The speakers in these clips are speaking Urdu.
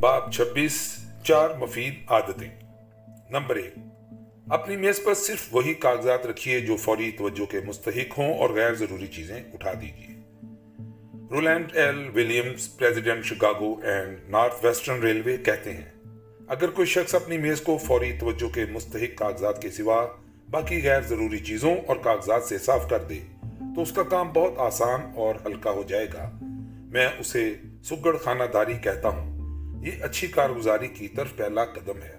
باب چھبیس، چار مفید عادتیں۔ نمبر ایک، اپنی میز پر صرف وہی کاغذات رکھیے جو فوری توجہ کے مستحق ہوں اور غیر ضروری چیزیں اٹھا دیجیے Roland L Williams president Chicago and north western railway کہتے ہیں، اگر کوئی شخص اپنی میز کو فوری توجہ کے مستحق کاغذات کے سوا باقی غیر ضروری چیزوں اور کاغذات سے صاف کر دے، تو اس کا کام بہت آسان اور ہلکا ہو جائے گا۔ میں اسے سگڑ خانہ داری کہتا ہوں۔ یہ اچھی کارگزاری کی طرف پہلا قدم ہے۔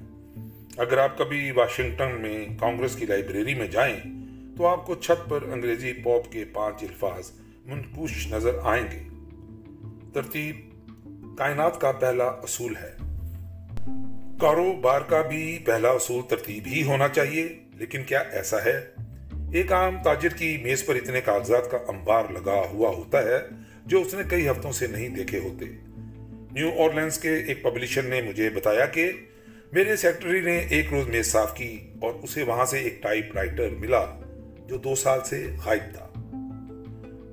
اگر آپ کبھی واشنگٹن میں کانگریس کی لائبریری میں جائیں، تو آپ کو چھت پر انگریزی پاپ کے پانچ الفاظ منکوش نظر آئیں گے۔ ترتیب کائنات کا پہلا اصول ہے۔ کاروبار کا بھی پہلا اصول ترتیب ہی ہونا چاہیے، لیکن کیا ایسا ہے؟ ایک عام تاجر کی میز پر اتنے کاغذات کا انبار لگا ہوا ہوتا ہے جو اس نے کئی ہفتوں سے نہیں دیکھے ہوتے۔ نیو اورلینس کے ایک پبلشر نے مجھے بتایا کہ میرے سیکٹری نے ایک روز میز صاف کی اور اسے وہاں سے ایک ٹائپ رائٹر ملا جو دو سال سے غائب تھا۔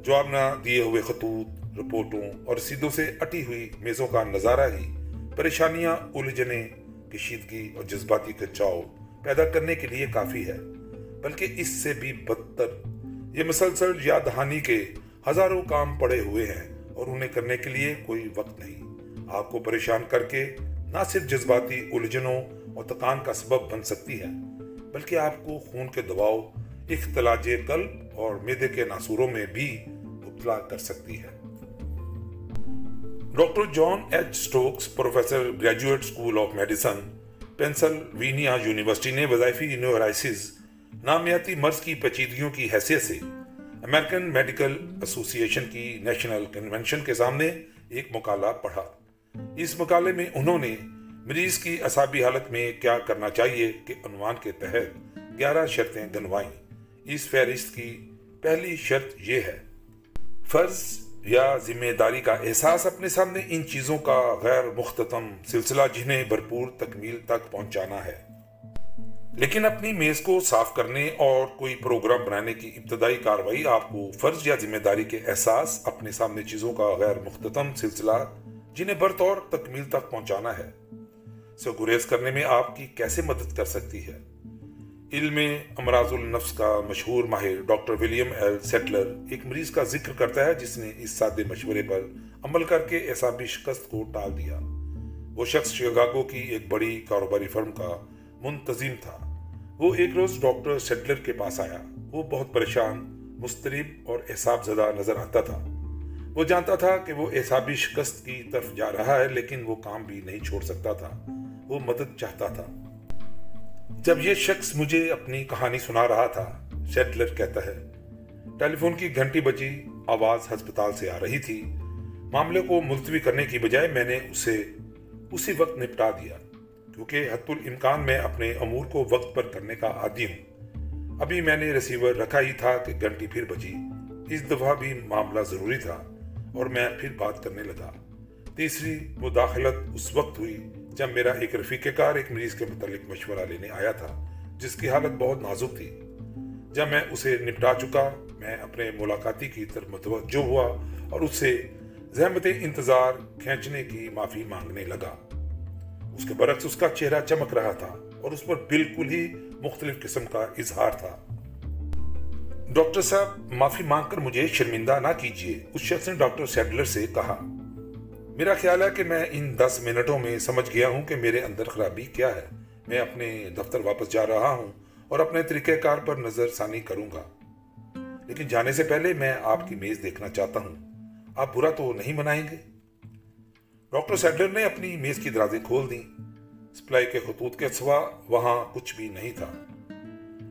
جواب نہ دیے ہوئے خطوط، رپورٹوں اور رسیدوں سے اٹی ہوئی میزوں کا نظارہ ہی پریشانیاں الجھنے کشیدگی اور جذباتی کچاؤ پیدا کرنے کے لیے کافی ہے، بلکہ اس سے بھی بدتر۔ یہ مسلسل یاد دہانی کے ہزاروں کام پڑے ہوئے ہیں اور انہیں کرنے کے لیے کوئی وقت نہیں۔ آپ کو پریشان کر کے نہ صرف جذباتی الجھنوں اور تکان کا سبب بن سکتی ہے، بلکہ آپ کو خون کے دباؤ، اختلاج قلب اور میدے کے ناسوروں میں بھی مبتلا کر سکتی ہے۔ Doctor John H Stokes, professor, graduate school of medicine, Pennsylvania university نے وظائفی نیورائسز، نامیاتی مرض کی پیچیدگیوں کی حیثیت سے امریکن میڈیکل ایسوسی ایشن کی نیشنل کنونشن کے سامنے ایک مقالہ پڑھا۔ اس مقالے میں انہوں نے مریض کی اصابی حالت میں کیا کرنا چاہیے کہ عنوان کے تحت گیارہ شرطیں گنوائیں اس فہرست کی پہلی شرط یہ ہے۔ فرض یا ذمہ داری کا احساس اپنے سامنے ان چیزوں کا غیر مختتم سلسلہ جنہیں بھرپور تکمیل تک پہنچانا ہے۔ لیکن اپنی میز کو صاف کرنے اور کوئی پروگرام بنانے کی ابتدائی کاروائی آپ کو فرض یا ذمہ داری کے احساس اپنے سامنے چیزوں کا غیر مختتم سلسلہ جنہیں برطور تکمیل تک پہنچانا ہے۔ سے گریز کرنے میں آپ کی کیسے مدد کر سکتی ہے؟ علم امراض النفس کا مشہور ماہر ڈاکٹر ولیم ایل سیٹلر ایک مریض کا ذکر کرتا ہے جس نے اس سادے مشورے پر عمل کر کے اعصابی شکست کو ٹال دیا۔ وہ شخص شیگاگو کی ایک بڑی کاروباری فرم کا منتظم تھا۔ وہ ایک روز ڈاکٹر سیٹلر کے پاس آیا۔ وہ بہت پریشان مسترب اور احساب زدہ نظر آتا تھا۔ وہ جانتا تھا کہ وہ احسابی شکست کی طرف جا رہا ہے، لیکن وہ کام بھی نہیں چھوڑ سکتا تھا۔ وہ مدد چاہتا تھا۔ جب یہ شخص مجھے اپنی کہانی سنا رہا تھا، شیٹلر کہتا ہے، ٹیلی فون کی گھنٹی بجی آواز ہسپتال سے آ رہی تھی۔ معاملے کو ملتوی کرنے کی بجائے میں نے اسے اسی وقت نپٹا دیا، کیونکہ حت الامکان میں اپنے امور کو وقت پر کرنے کا عادی ہوں۔ ابھی میں نے ریسیور رکھا ہی تھا کہ گھنٹی پھر بجی۔ اس دفعہ بھی معاملہ ضروری تھا۔ اور میں پھر بات کرنے لگا۔ تیسری مداخلت اس وقت ہوئی جب میرا ایک رفیق کار ایک مریض کے متعلق مشورہ لینے آیا تھا، جس کی حالت بہت نازک تھی۔ جب میں اسے نپٹا چکا، میں اپنے ملاقاتی کی طرف متوجہ ہوا اور اس سے زحمت انتظار کھینچنے کی معافی مانگنے لگا۔ اس کے برعکس اس کا چہرہ چمک رہا تھا اور اس پر بالکل ہی مختلف قسم کا اظہار تھا۔ ڈاکٹر صاحب، معافی مانگ کر مجھے شرمندہ نہ کیجیے اس شخص نے ڈاکٹر سیڈلر سے کہا، میرا خیال ہے کہ میں ان دس منٹوں میں سمجھ گیا ہوں کہ میرے اندر خرابی کیا ہے۔ میں اپنے دفتر واپس جا رہا ہوں اور اپنے طریقہ کار پر نظر ثانی کروں گا۔ لیکن جانے سے پہلے میں آپ کی میز دیکھنا چاہتا ہوں۔ آپ برا تو نہیں منائیں گے؟ ڈاکٹر سیڈلر نے اپنی میز کی درازیں کھول دیں۔ سپلائی کے خطوط کے سوا وہاں کچھ بھی نہیں تھا۔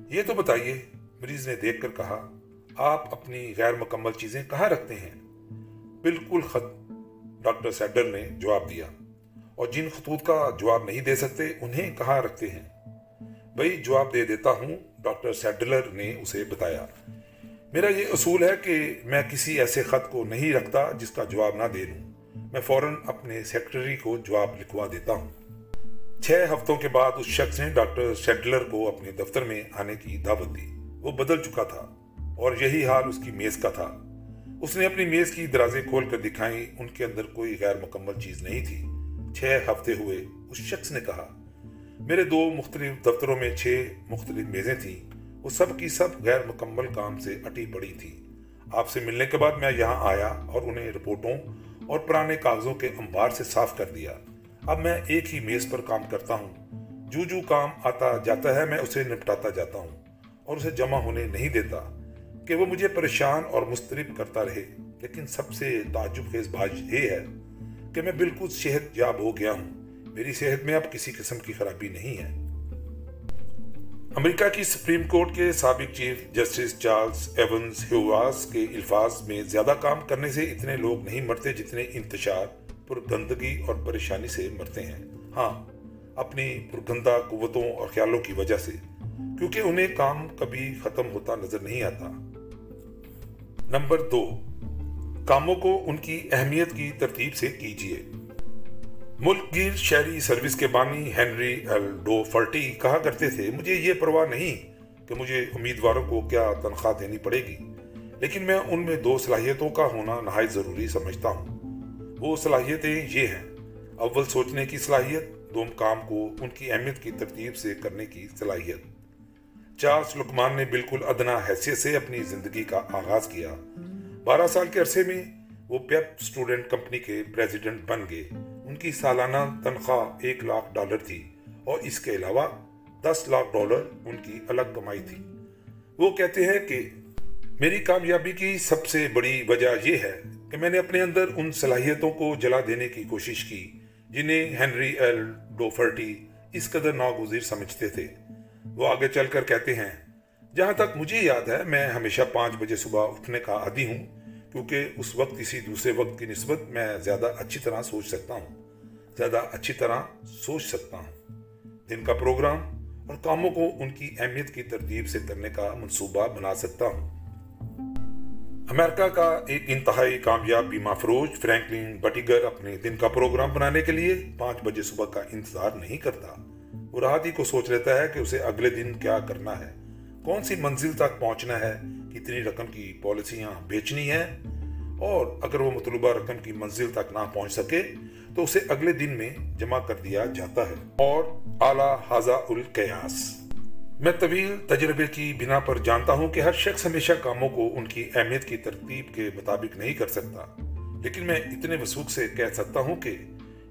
یہ تو بتائیے مریض نے دیکھ کر کہا، آپ اپنی غیر مکمل چیزیں کہاں رکھتے ہیں؟ بالکل خط، ڈاکٹر سیڈر نے جواب دیا، اور جن خطوط کا جواب نہیں دے سکتے، انہیں کہاں رکھتے ہیں؟ بھائی، جواب دے دیتا ہوں، ڈاکٹر سیڈلر نے اسے بتایا، میرا یہ اصول ہے کہ میں کسی ایسے خط کو نہیں رکھتا جس کا جواب نہ دے دوں۔ میں فوراً اپنے سیکٹری کو جواب لکھوا دیتا ہوں. چھ ہفتوں کے بعد اس شخص نے ڈاکٹر سیڈلر کو اپنے دفتر میں آنے کی دعوت دی۔ وہ بدل چکا تھا اور یہی حال اس کی میز کا تھا۔ اس نے اپنی میز کی درازیں کھول کر دکھائیں، ان کے اندر کوئی غیر مکمل چیز نہیں تھی۔ چھ ہفتے ہوئے اس شخص نے کہا، میرے دو مختلف دفتروں میں چھ مختلف میزیں تھیں۔ وہ سب کی سب غیر مکمل کام سے اٹی پڑی تھی۔ آپ سے ملنے کے بعد میں یہاں آیا اور انہیں رپورٹوں اور پرانے کاغذوں کے انبار سے صاف کر دیا۔ اب میں ایک ہی میز پر کام کرتا ہوں۔ جو جو کام آتا جاتا ہے، میں اسے نپٹاتا جاتا ہوں۔ اور اسے جمع ہونے نہیں دیتا کہ وہ مجھے پریشان اور مسترب کرتا رہے۔ لیکن سب سے تعجب خیز بات یہ ہے کہ میں بالکل صحت یاب ہو گیا ہوں۔ میری صحت میں اب کسی قسم کی خرابی نہیں ہے۔ امریکہ کی سپریم کورٹ کے سابق chief justice Charles Evans Hughes کے الفاظ میں زیادہ کام کرنے سے اتنے لوگ نہیں مرتے جتنے انتشار پر گندگی اور پریشانی سے مرتے ہیں۔ ہاں اپنی پرگندہ قوتوں اور خیالوں کی وجہ سے۔ کیونکہ انہیں کام کبھی ختم ہوتا نظر نہیں آتا۔ نمبر دو، کاموں کو ان کی اہمیت کی ترتیب سے کیجیے۔ ملک گیر شہری سروس کے بانی ہینری ایل ڈو فرٹی کہا کرتے تھے، مجھے یہ پرواہ نہیں کہ مجھے امیدواروں کو کیا تنخواہ دینی پڑے گی، لیکن میں ان میں دو صلاحیتوں کا ہونا نہایت ضروری سمجھتا ہوں۔ وہ صلاحیتیں یہ ہیں، اول سوچنے کی صلاحیت، دوم کام کو ان کی اہمیت کی ترتیب سے کرنے کی صلاحیت۔ چارلس لکمان نے بالکل ادنا حیثیت سے اپنی زندگی کا آغاز کیا۔ بارہ سال کے عرصے میں وہ پیپ سٹوڈنٹ کمپنی کے پریزیڈنٹ بن گئے۔ ان کی سالانہ تنخواہ ایک لاکھ ڈالر تھی اور اس کے علاوہ دس لاکھ ڈالر ان کی الگ کمائی تھی۔ وہ کہتے ہیں کہ میری کامیابی کی سب سے بڑی وجہ یہ ہے کہ میں نے اپنے اندر ان صلاحیتوں کو جلا دینے کی کوشش کی جنہیں ہنری ایل ڈوفرٹی اس قدر ناگزیر سمجھتے تھے۔ وہ آگے چل کر کہتے ہیں، جہاں تک مجھے یاد ہے، میں ہمیشہ پانچ بجے صبح اٹھنے کا عادی ہوں، کیونکہ اس وقت کسی دوسرے وقت کی نسبت میں زیادہ اچھی طرح سوچ سکتا ہوں، زیادہ اچھی طرح سوچ سکتا ہوں۔ دن کا پروگرام اور کاموں کو ان کی اہمیت کی ترتیب سے کرنے کا منصوبہ بنا سکتا ہوں۔ امریکہ کا ایک انتہائی کامیاب بیمہ فروش فرینکلن بٹیگر اپنے دن کا پروگرام بنانے کے لیے پانچ بجے صبح کا انتظار نہیں کرتا۔ وہ راحتی کو سوچ لیتا ہے کہ اسے اگلے دن کیا کرنا ہے۔ کون سی منزل تک پہنچنا ہے؟ کتنی رقم کی پالیسیاں بیچنی ہیں؟ اور اگر وہ مطلوبہ رقم کی منزل تک نہ پہنچ سکے، تو اسے اگلے دن میں جمع کر دیا جاتا ہے۔ اور اعلیٰ حاضہ القیاس۔ میں طویل تجربے کی بنا پر جانتا ہوں کہ ہر شخص ہمیشہ کاموں کو ان کی اہمیت کی ترتیب کے مطابق نہیں کر سکتا، لیکن میں اتنے وسوخ سے کہہ سکتا ہوں کہ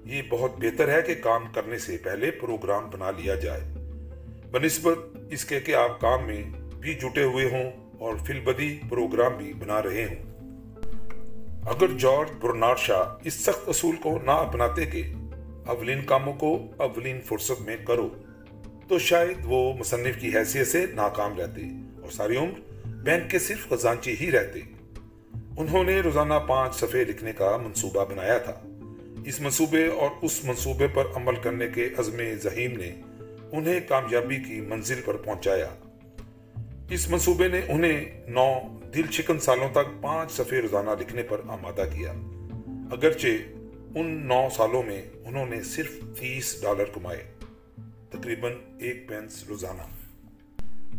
یہ بہت بہتر ہے کہ کام کرنے سے پہلے پروگرام بنا لیا جائے۔ بنسبت اس کے کہ آپ کام میں بھی جٹے ہوئے ہوں اور فی البدی پروگرام بھی بنا رہے ہوں۔ اگر جارج برنار شاہ اس سخت اصول کو نہ اپناتے کہ اولین کاموں کو اولین فرصت میں کرو، تو شاید وہ مصنف کی حیثیت سے ناکام رہتے اور ساری عمر بینک کے صرف خزانچے ہی رہتے۔ انہوں نے روزانہ پانچ صفحے لکھنے کا منصوبہ بنایا تھا۔ اس منصوبے اور اس منصوبے پر عمل کرنے کے عزم ذہیم نے انہیں کامیابی کی منزل پر پہنچایا۔ اس منصوبے نے انہیں نو دل چکن سالوں تک پانچ صفحے روزانہ لکھنے پر آمادہ کیا۔ اگرچہ ان نو سالوں میں انہوں نے صرف تیس ڈالر کمائے۔ تقریباً ایک پینس روزانہ۔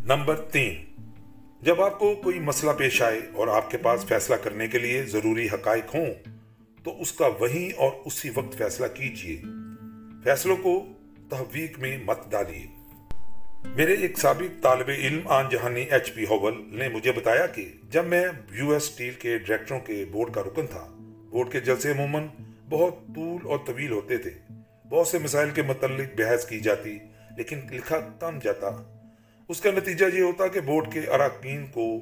نمبر تین، جب آپ کو کوئی مسئلہ پیش آئے اور آپ کے پاس فیصلہ کرنے کے لیے ضروری حقائق ہوں تو اس کا وہیں اور اسی وقت فیصلہ کیجیے۔ فیصلوں کو تحویق میں مت ڈالیے۔ میرے ایک سابق طالب علم آن جہانی ایچ پی ہوول نے مجھے بتایا کہ جب میں یو ایس اسٹیل کے ڈائریکٹروں کے بورڈ کا رکن تھا، بورڈ کے جلسے عموماً بہت طول اور طویل ہوتے تھے۔ بہت سے مسائل کے متعلق بحث کی جاتی، لیکن لکھا کم جاتا۔ اس کا نتیجہ یہ ہوتا کہ بورڈ کے اراکین کو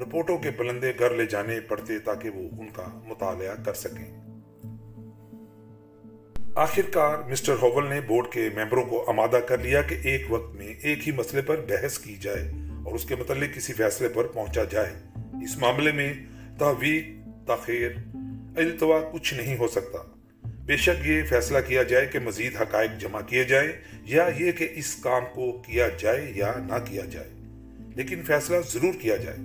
رپورٹوں کے پلندے گھر لے جانے پڑتے تاکہ وہ ان کا مطالعہ کر سکیں۔ آخر کار مسٹر ہوول نے بورڈ کے ممبروں کو آمادہ کر لیا کہ ایک وقت میں ایک ہی مسئلے پر بحث کی جائے اور اس کے متعلق کسی فیصلے پر پہنچا جائے۔ اس معاملے میں تحویق تاخیر، التوا کچھ نہیں ہو سکتا۔ بے شک یہ فیصلہ کیا جائے کہ مزید حقائق جمع کیے جائیں یا یہ کہ اس کام کو کیا جائے یا نہ کیا جائے۔ لیکن فیصلہ ضرور کیا جائے۔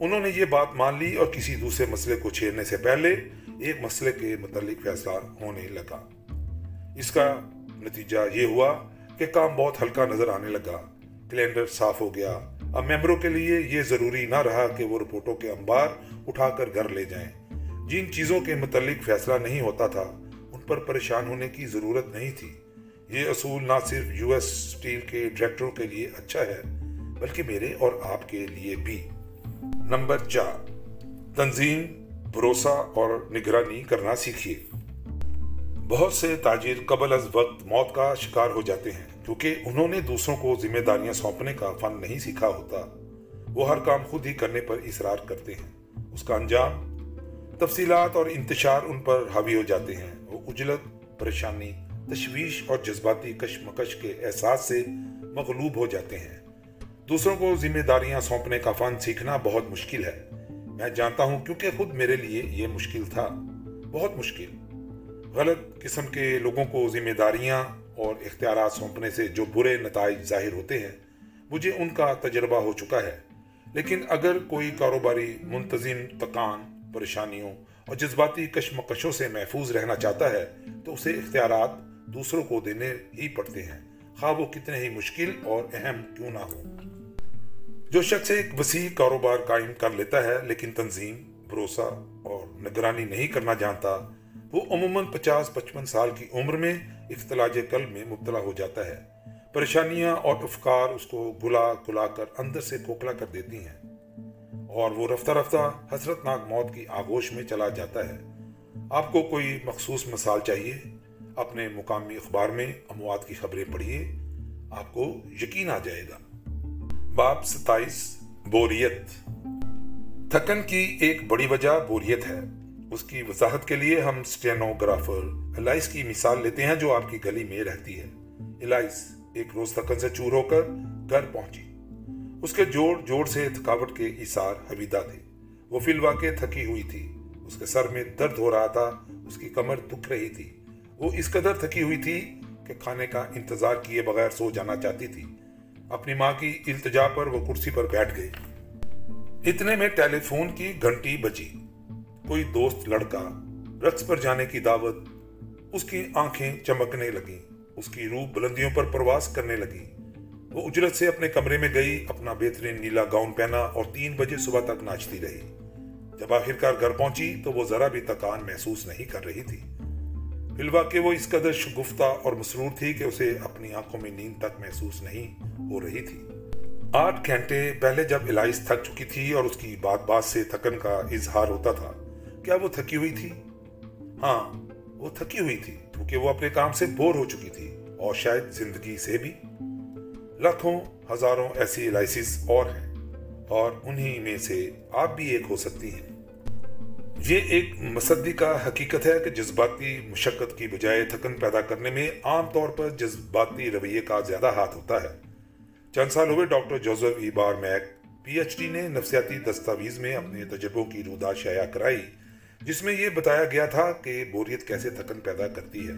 انہوں نے یہ بات مان لی اور کسی دوسرے مسئلے کو چھیڑنے سے پہلے ایک مسئلے کے متعلق فیصلہ ہونے لگا۔ اس کا نتیجہ یہ ہوا کہ کام بہت ہلکا نظر آنے لگا۔ کیلنڈر صاف ہو گیا۔ اب ممبروں کے لیے یہ ضروری نہ رہا کہ وہ رپورٹوں کے انبار اٹھا کر گھر لے جائیں۔ جن چیزوں کے متعلق فیصلہ نہیں ہوتا تھا، ان پر پریشان ہونے کی ضرورت نہیں تھی۔ یہ اصول نہ صرف یو ایس اسٹیل کے ڈائریکٹروں کے لیے اچھا ہے، بلکہ میرے اور آپ کے لیے بھی۔ نمبر چار، تنظیم بھروسہ اور نگرانی کرنا سیکھیے۔ بہت سے تاجر قبل از وقت موت کا شکار ہو جاتے ہیں، کیونکہ انہوں نے دوسروں کو ذمہ داریاں سونپنے کا فن نہیں سیکھا ہوتا۔ وہ ہر کام خود ہی کرنے پر اصرار کرتے ہیں۔ اس کا انجام، تفصیلات اور انتشار ان پر حاوی ہو جاتے ہیں۔ وہ اجلت، پریشانی، تشویش اور جذباتی کشمکش کے احساس سے مغلوب ہو جاتے ہیں۔ دوسروں کو ذمہ داریاں سونپنے کا فن سیکھنا بہت مشکل ہے۔ میں جانتا ہوں کیونکہ خود میرے لیے یہ مشکل تھا، بہت مشکل۔ غلط قسم کے لوگوں کو ذمہ داریاں اور اختیارات سونپنے سے جو برے نتائج ظاہر ہوتے ہیں، مجھے ان کا تجربہ ہو چکا ہے۔ لیکن اگر کوئی کاروباری منتظم، تکان، پریشانیوں اور جذباتی کشمکشوں سے محفوظ رہنا چاہتا ہے، تو اسے اختیارات دوسروں کو دینے ہی پڑتے ہیں۔ خواہ وہ کتنے ہی مشکل اور اہم کیوں نہ ہو جو شخص ایک وسیع کاروبار قائم کر لیتا ہے، لیکن تنظیم، بھروسہ اور نگرانی نہیں کرنا جانتا، وہ عموماً پچاس پچپن سال کی عمر میں اختلاج قلب میں مبتلا ہو جاتا ہے۔ پریشانیاں اور افکار اس کو گلا گلا کر اندر سے کھوکھلا کر دیتی ہیں اور وہ رفتہ رفتہ حسرت ناک موت کی آگوش میں چلا جاتا ہے۔ آپ کو کوئی مخصوص مثال چاہیے؟ اپنے مقامی اخبار میں اموات کی خبریں پڑھیے، آپ کو یقین آ جائے گا۔ باپ ستائیس، بوریت۔ تھکن کی ایک بڑی وجہ بوریت ہے۔ اس کی وضاحت کے لیے ہم سٹینوگرافر الائس کی مثال لیتے ہیں جو آپ کی گلی میں رہتی ہے۔ الائس ایک روز تھکن سے چور ہو کر گھر پہنچی۔ اس کے جوڑ جوڑ سے تھکاوٹ کے اثار حویدہ تھے۔ وہ فی الواقع تھکی ہوئی تھی۔ اس کے سر میں درد ہو رہا تھا۔ اس کی کمر دکھ رہی تھی۔ وہ اس قدر تھکی ہوئی تھی کہ کھانے کا انتظار کیے بغیر سو جانا چاہتی تھی۔ اپنی ماں کی التجا پر وہ کرسی پر بیٹھ گئی۔ اتنے میں ٹیلی فون کی گھنٹی بجی۔ کوئی دوست لڑکا رقص پر جانے کی دعوت اس کی آنکھیں چمکنے لگیں۔ اس کی روح بلندیوں پر پرواز کرنے لگی۔ وہ اجرت سے اپنے کمرے میں گئی، اپنا بہترین نیلا گاؤن پہنا اور تین بجے صبح تک ناچتی رہی۔ جب آخرکار گھر پہنچی تو وہ ذرا بھی تکان محسوس نہیں کر رہی تھی۔ فلوا کہ وہ اس قدر شگفتہ اور مسرور تھی کہ اسے اپنی آنکھوں میں نیند تک محسوس نہیں ہو رہی تھی۔ آٹھ گھنٹے پہلے جب الائس تھک چکی تھی اور اس کی بات بات سے تھکن کا اظہار ہوتا تھا، کیا وہ تھکی ہوئی تھی؟ ہاں وہ تھکی ہوئی تھی، کیونکہ وہ اپنے کام سے بور ہو چکی تھی اور شاید زندگی سے بھی۔ لاکھوں، ہزاروں ایسی الائسس اور ہیں اور انہی میں سے آپ بھی ایک ہو سکتی ہیں۔ یہ ایک مصدی کا حقیقت ہے کہ جذباتی مشقت کی بجائے تھکن پیدا کرنے میں عام طور پر جذباتی رویے کا زیادہ ہاتھ ہوتا ہے۔ چند سال ہوئے doctor Joseph E Barmack P H D نے نفسیاتی دستاویز میں اپنے تجربوں کی رودا شائع کرائی، جس میں یہ بتایا گیا تھا کہ بوریت کیسے تھکن پیدا کرتی ہے۔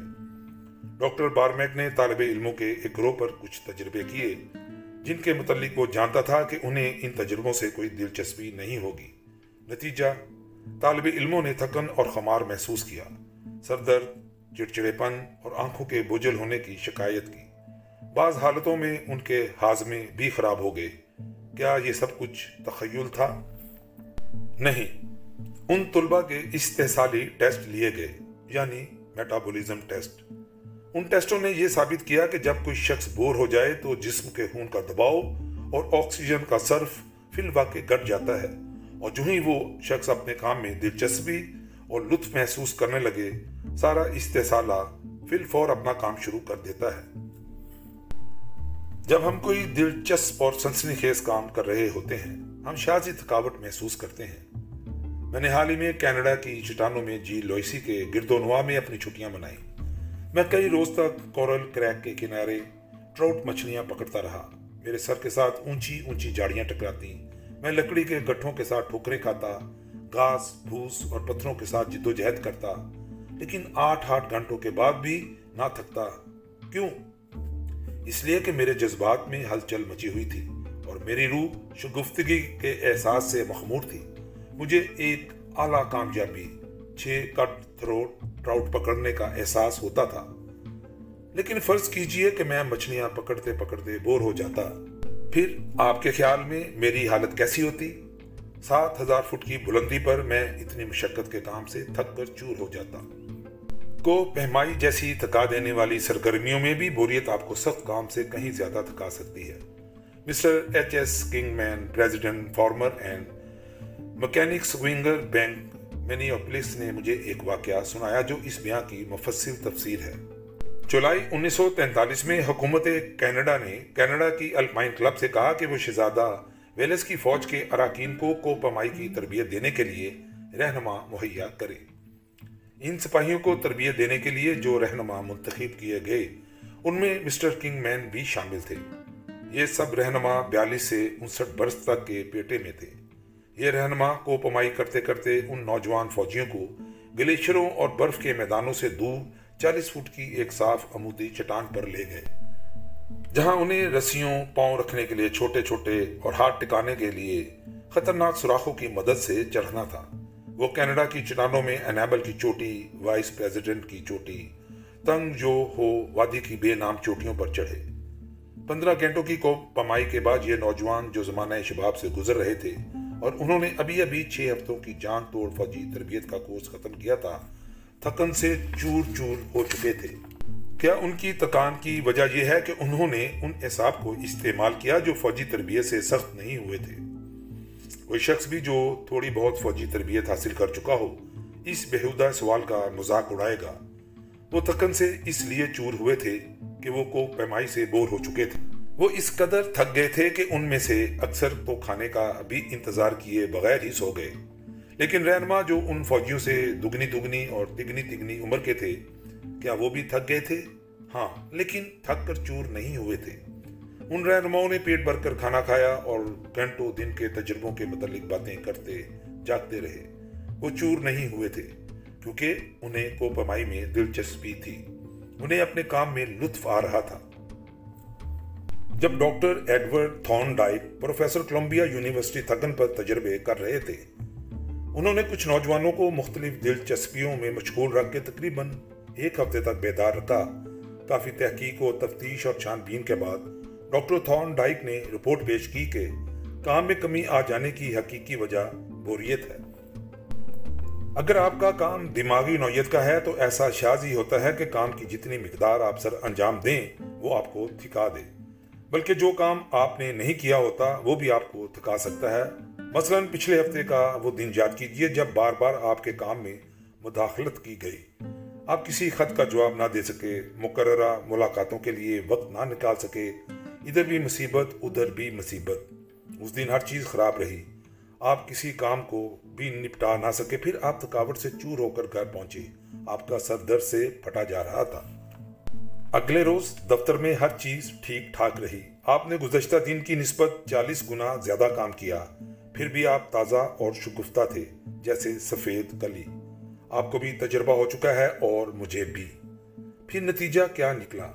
ڈاکٹر بارمیک نے طالب علموں کے ایک گروہ پر کچھ تجربے کیے، جن کے متعلق وہ جانتا تھا کہ انہیں ان تجربوں سے کوئی دلچسپی نہیں ہوگی۔ نتیجہ طالب علموں نے تھکن اور خمار محسوس کیا۔ سر درد چڑچڑے پن اور آنکھوں کے بوجھل ہونے کی شکایت کی۔ بعض حالتوں میں ان کے ہاضمے بھی خراب ہو گئے۔ کیا یہ سب کچھ تخیل تھا؟ نہیں۔ ان طلبہ کے استحصالی ٹیسٹ لیے گئے یعنی میٹابولیزم ٹیسٹ۔ ان ٹیسٹوں نے یہ ثابت کیا کہ جب کوئی شخص بور ہو جائے تو جسم کے خون کا دباؤ اور آکسیجن کا صرف فی الواقع گٹ جاتا ہے۔ اور جو ہی وہ شخص اپنے کام میں دلچسپی اور لطف محسوس کرنے لگے، سارا استحصالہ فی الفور اپنا کام شروع کر دیتا ہے۔ جب ہم کوئی دلچسپ اور سنسنی خیز کام کر رہے ہوتے ہیں، ہم شاذی تھکاوٹ محسوس کرتے ہیں۔ میں نے حال ہی میں کینیڈا کی چٹانوں میں جی لوئسی کے گرد و نواح میں اپنی چھٹیاں منائی میں کئی روز تک کورل کریک کے کنارے ٹراؤٹ مچھلیاں پکڑتا رہا۔ میرے سر کے ساتھ اونچی اونچی جاڑیاں ٹکراتی۔ میں لکڑی کے گٹھوں کے ساتھ ٹھوکریں کھاتا، گھاس، بھوس اور پتھروں کے ساتھ جد و جہد کرتا، لیکن آٹھ آٹھ گھنٹوں کے بعد بھی نہ تھکتا۔ کیوں؟ اس لیے کہ میرے جذبات میں ہلچل مچی ہوئی تھی اور میری روح شگفتگی کے احساس سے مخمور تھی۔ مجھے ایک اعلیٰ کامیابی چھ کٹ تھروٹ ٹراؤٹ پکڑنے کا احساس ہوتا تھا۔ لیکن فرض کیجیے کہ میں مچھلیاں پکڑتے پکڑتے بور ہو جاتا۔ پھر آپ کے خیال میں میری حالت کیسی ہوتی؟ سات ہزار فٹ کی بلندی پر میں اتنی مشقت کے کام سے تھک کر چور ہو جاتا۔ کو پہمائی جیسی تھکا دینے والی سرگرمیوں میں بھی بوریت آپ کو سخت کام سے کہیں زیادہ تھکا سکتی ہے۔ Mister H S Kingman president, farmer and mechanics winger bank Minneapolis نے مجھے ایک واقعہ سنایا جو اس بیاں کی مفصل تفسیر ہے۔ جولائی انیس سو تینتالیس میں حکومت کینیڈا نے کینیڈا کی الپائن کلب سے کہا کہ وہ شہزادہ ویلس کی فوج کے اراکین کو کوپمائی کی تربیت دینے کے لیے رہنما مہیا کرے۔ ان سپاہیوں کو تربیت دینے کے لیے جو رہنما منتخب کیے گئے، ان میں مسٹر کنگ مین بھی شامل تھے۔ یہ سب رہنما بیالیس سے انسٹھ برس تک کے پیٹے میں تھے۔ یہ رہنما کوپمائی کرتے کرتے ان نوجوان فوجیوں کو گلیشروں اور برف کے میدانوں سے دور چالیس فٹ کی ایک صاف عمودی چٹان پر لے گئے۔ جہاں انہیں رسیوں، پاؤں رکھنے کے لیے چھوٹے چھوٹے اور ہاتھ ٹکانے کے لیے خطرناک سوراخوں کی مدد سے چڑھنا تھا۔ وہ کینیڈا کی چٹانوں میں انیبل کی چوٹی، وائس پریزیڈنٹ کی چوٹی، تنگ جو ہو وادی کی بے نام چوٹیوں پر چڑھے۔ پندرہ گھنٹوں کی کو پمائی کے بعد یہ نوجوان جو زمانہ شباب سے گزر رہے تھے اور انہوں نے ابھی ابھی چھ ہفتوں کی جان توڑ فوجی تربیت کا کورس ختم کیا تھا تھکن سے چور چور ہو چکے تھے۔ کیا ان کی تکان کی وجہ یہ ہے کہ انہوں نے ان احساب کو استعمال کیا جو فوجی تربیت سے سخت نہیں ہوئے تھے؟ کوئی شخص بھی جو تھوڑی بہت فوجی تربیت حاصل کر چکا ہو، اس بہودہ سوال کا مذاق اڑائے گا۔ وہ تکن سے اس لیے چور ہوئے تھے کہ وہ کو پیمائی سے بور ہو چکے تھے۔ وہ اس قدر تھک گئے تھے کہ ان میں سے اکثر تو کھانے کا بھی انتظار کیے بغیر ہی سو گئے۔ لیکن رہنما جو ان فوجیوں سے دگنی دگنی اور تگنی تگنی عمر کے تھے، کیا وہ بھی تھک گئے تھے؟ ہاں لیکن تھک کر چور نہیں ہوئے تھے۔ ان رہنماؤں نے پیٹ بھر کر کھانا کھایا اور گھنٹوں دن کے تجربوں کے متعلق باتیں کرتے جاگتے رہے۔ وہ چور نہیں ہوئے تھے، کیونکہ انہیں کو پمائی میں دلچسپی تھی۔ انہیں اپنے کام میں لطف آ رہا تھا۔ جب doctor Edward Thorndike professor Columbia university تھکن پر تجربے کر رہے تھے انہوں نے کچھ نوجوانوں کو مختلف دلچسپیوں میں مشغول رکھ کے تقریباً ایک ہفتے تک بیدار رکھا۔ کافی تحقیق و تفتیش اور چھان بین کے بعد ڈاکٹر تھون ڈائک نے رپورٹ پیش کی کہ کام میں کمی آ جانے کی حقیقی وجہ بوریت ہے۔ اگر آپ کا کام دماغی نوعیت کا ہے تو ایسا شاز ہی ہوتا ہے کہ کام کی جتنی مقدار آپ سر انجام دیں وہ آپ کو تھکا دے، بلکہ جو کام آپ نے نہیں کیا ہوتا وہ بھی آپ کو تھکا سکتا ہے۔ مثلا پچھلے ہفتے کا وہ دن یاد کیجیے جب بار بار آپ کے کام میں مداخلت کی گئی۔ آپ کسی خط کا جواب نہ دے سکے، مقررہ ملاقاتوں کے لیے وقت نہ نکال سکے۔ ادھر بھی مصیبت، ادھر بھی مصیبت۔ اس دن ہر چیز خراب رہی۔ آپ کسی کام کو بھی نپٹا نہ سکے، پھر آپ تھکاوٹ سے چور ہو کر گھر پہنچے۔ آپ کا سر درد سے پھٹا جا رہا تھا۔ اگلے روز دفتر میں ہر چیز ٹھیک ٹھاک رہی۔ آپ نے گزشتہ دن کی نسبت چالیس گنا زیادہ کام کیا۔ پھر بھی آپ تازہ اور شگفتہ تھے، جیسے سفید کلی۔ آپ کو بھی تجربہ ہو چکا ہے اور مجھے بھی۔ پھر نتیجہ کیا نکلا؟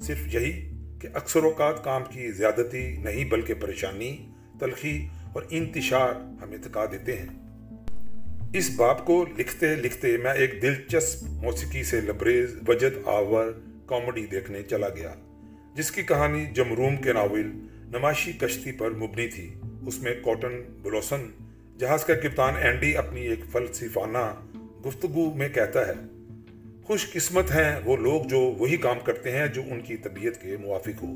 صرف یہی کہ اکثر اوقات کام کی زیادتی نہیں، بلکہ پریشانی، تلخی اور انتشار ہمیں تھکا دیتے ہیں۔ اس باب کو لکھتے لکھتے میں ایک دلچسپ موسیقی سے لبریز وجد آور کامیڈی دیکھنے چلا گیا، جس کی کہانی جمروم کے ناول نمائشی کشتی پر مبنی تھی۔ اس میں کاٹن، بلوسن، جہاز کا کپتان اینڈی اپنی ایک فلسفانہ گفتگو میں کہتا ہے۔ خوش قسمت ہیں وہ لوگ جو وہی کام کرتے ہیں جو ان کی طبیعت کے موافق ہو۔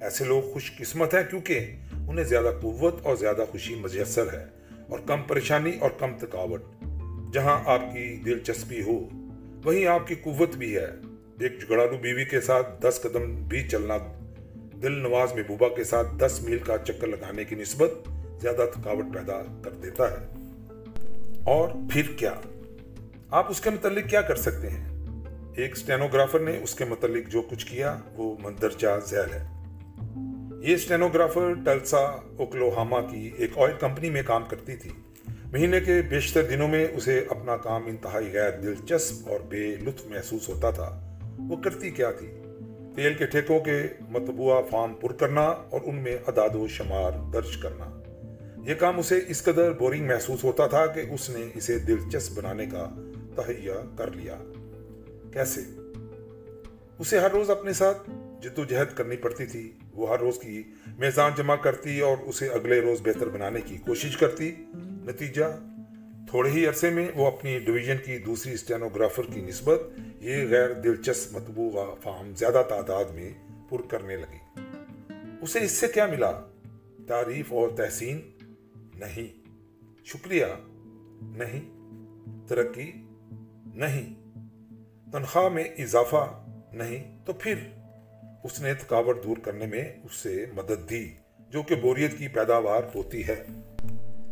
ایسے لوگ خوش قسمت ہیں کیونکہ انہیں زیادہ قوت اور زیادہ خوشی میسر ہے اور کم پریشانی اور کم تھکاوٹ۔ جہاں آپ کی دلچسپی ہو، وہیں آپ کی قوت بھی ہے۔ ایک جگڑالو بیوی کے ساتھ دس قدم بھی چلنا دل نواز محبوبہ کے ساتھ دس میل کا چکر لگانے کی نسبت زیادہ تھکاوٹ پیدا کر دیتا ہے۔ اور پھر کیا؟ آپ اس کے متعلق کیا کر سکتے ہیں؟ ایک سٹینوگرافر نے اس کے متعلق جو کچھ کیا، وہ مندرجہ ذیل ہے۔ یہ سٹینوگرافر ٹلسا اوکلوہاما کی ایک آئل کمپنی میں کام کرتی تھی۔ مہینے کے بیشتر دنوں میں اسے اپنا کام انتہائی غیر دلچسپ اور بے لطف محسوس ہوتا تھا۔ وہ کرتی کیا تھی؟ تیل کے ٹھیکوں کے مطبوعہ فارم پر کرنا اور ان میں اداد و شمار درج کرنا۔ یہ کام اسے اس قدر بورنگ محسوس ہوتا تھا کہ اس نے اسے دلچسپ بنانے کا تہیا کر لیا۔ کیسے؟ اسے ہر روز اپنے ساتھ جد و جہد کرنی پڑتی تھی۔ وہ ہر روز کی میزان جمع کرتی اور اسے اگلے روز بہتر بنانے کی کوشش کرتی۔ نتیجہ تھوڑے ہی عرصے میں وہ اپنی ڈویژن کی دوسری اسٹینوگرافر کی نسبت یہ غیر دلچسپ مطبوع فام زیادہ تعداد میں پر کرنے لگی۔ اسے اس سے کیا ملا؟ تعریف اور تحسین؟ نہیں۔ شکریہ۔ نہیں۔ ترقی؟ نہیں۔ تنخواہ میں اضافہ؟ نہیں۔ تو پھر اس نے تھکاوٹ دور کرنے میں اس سے مدد دی، جو کہ بوریت کی پیداوار ہوتی ہے۔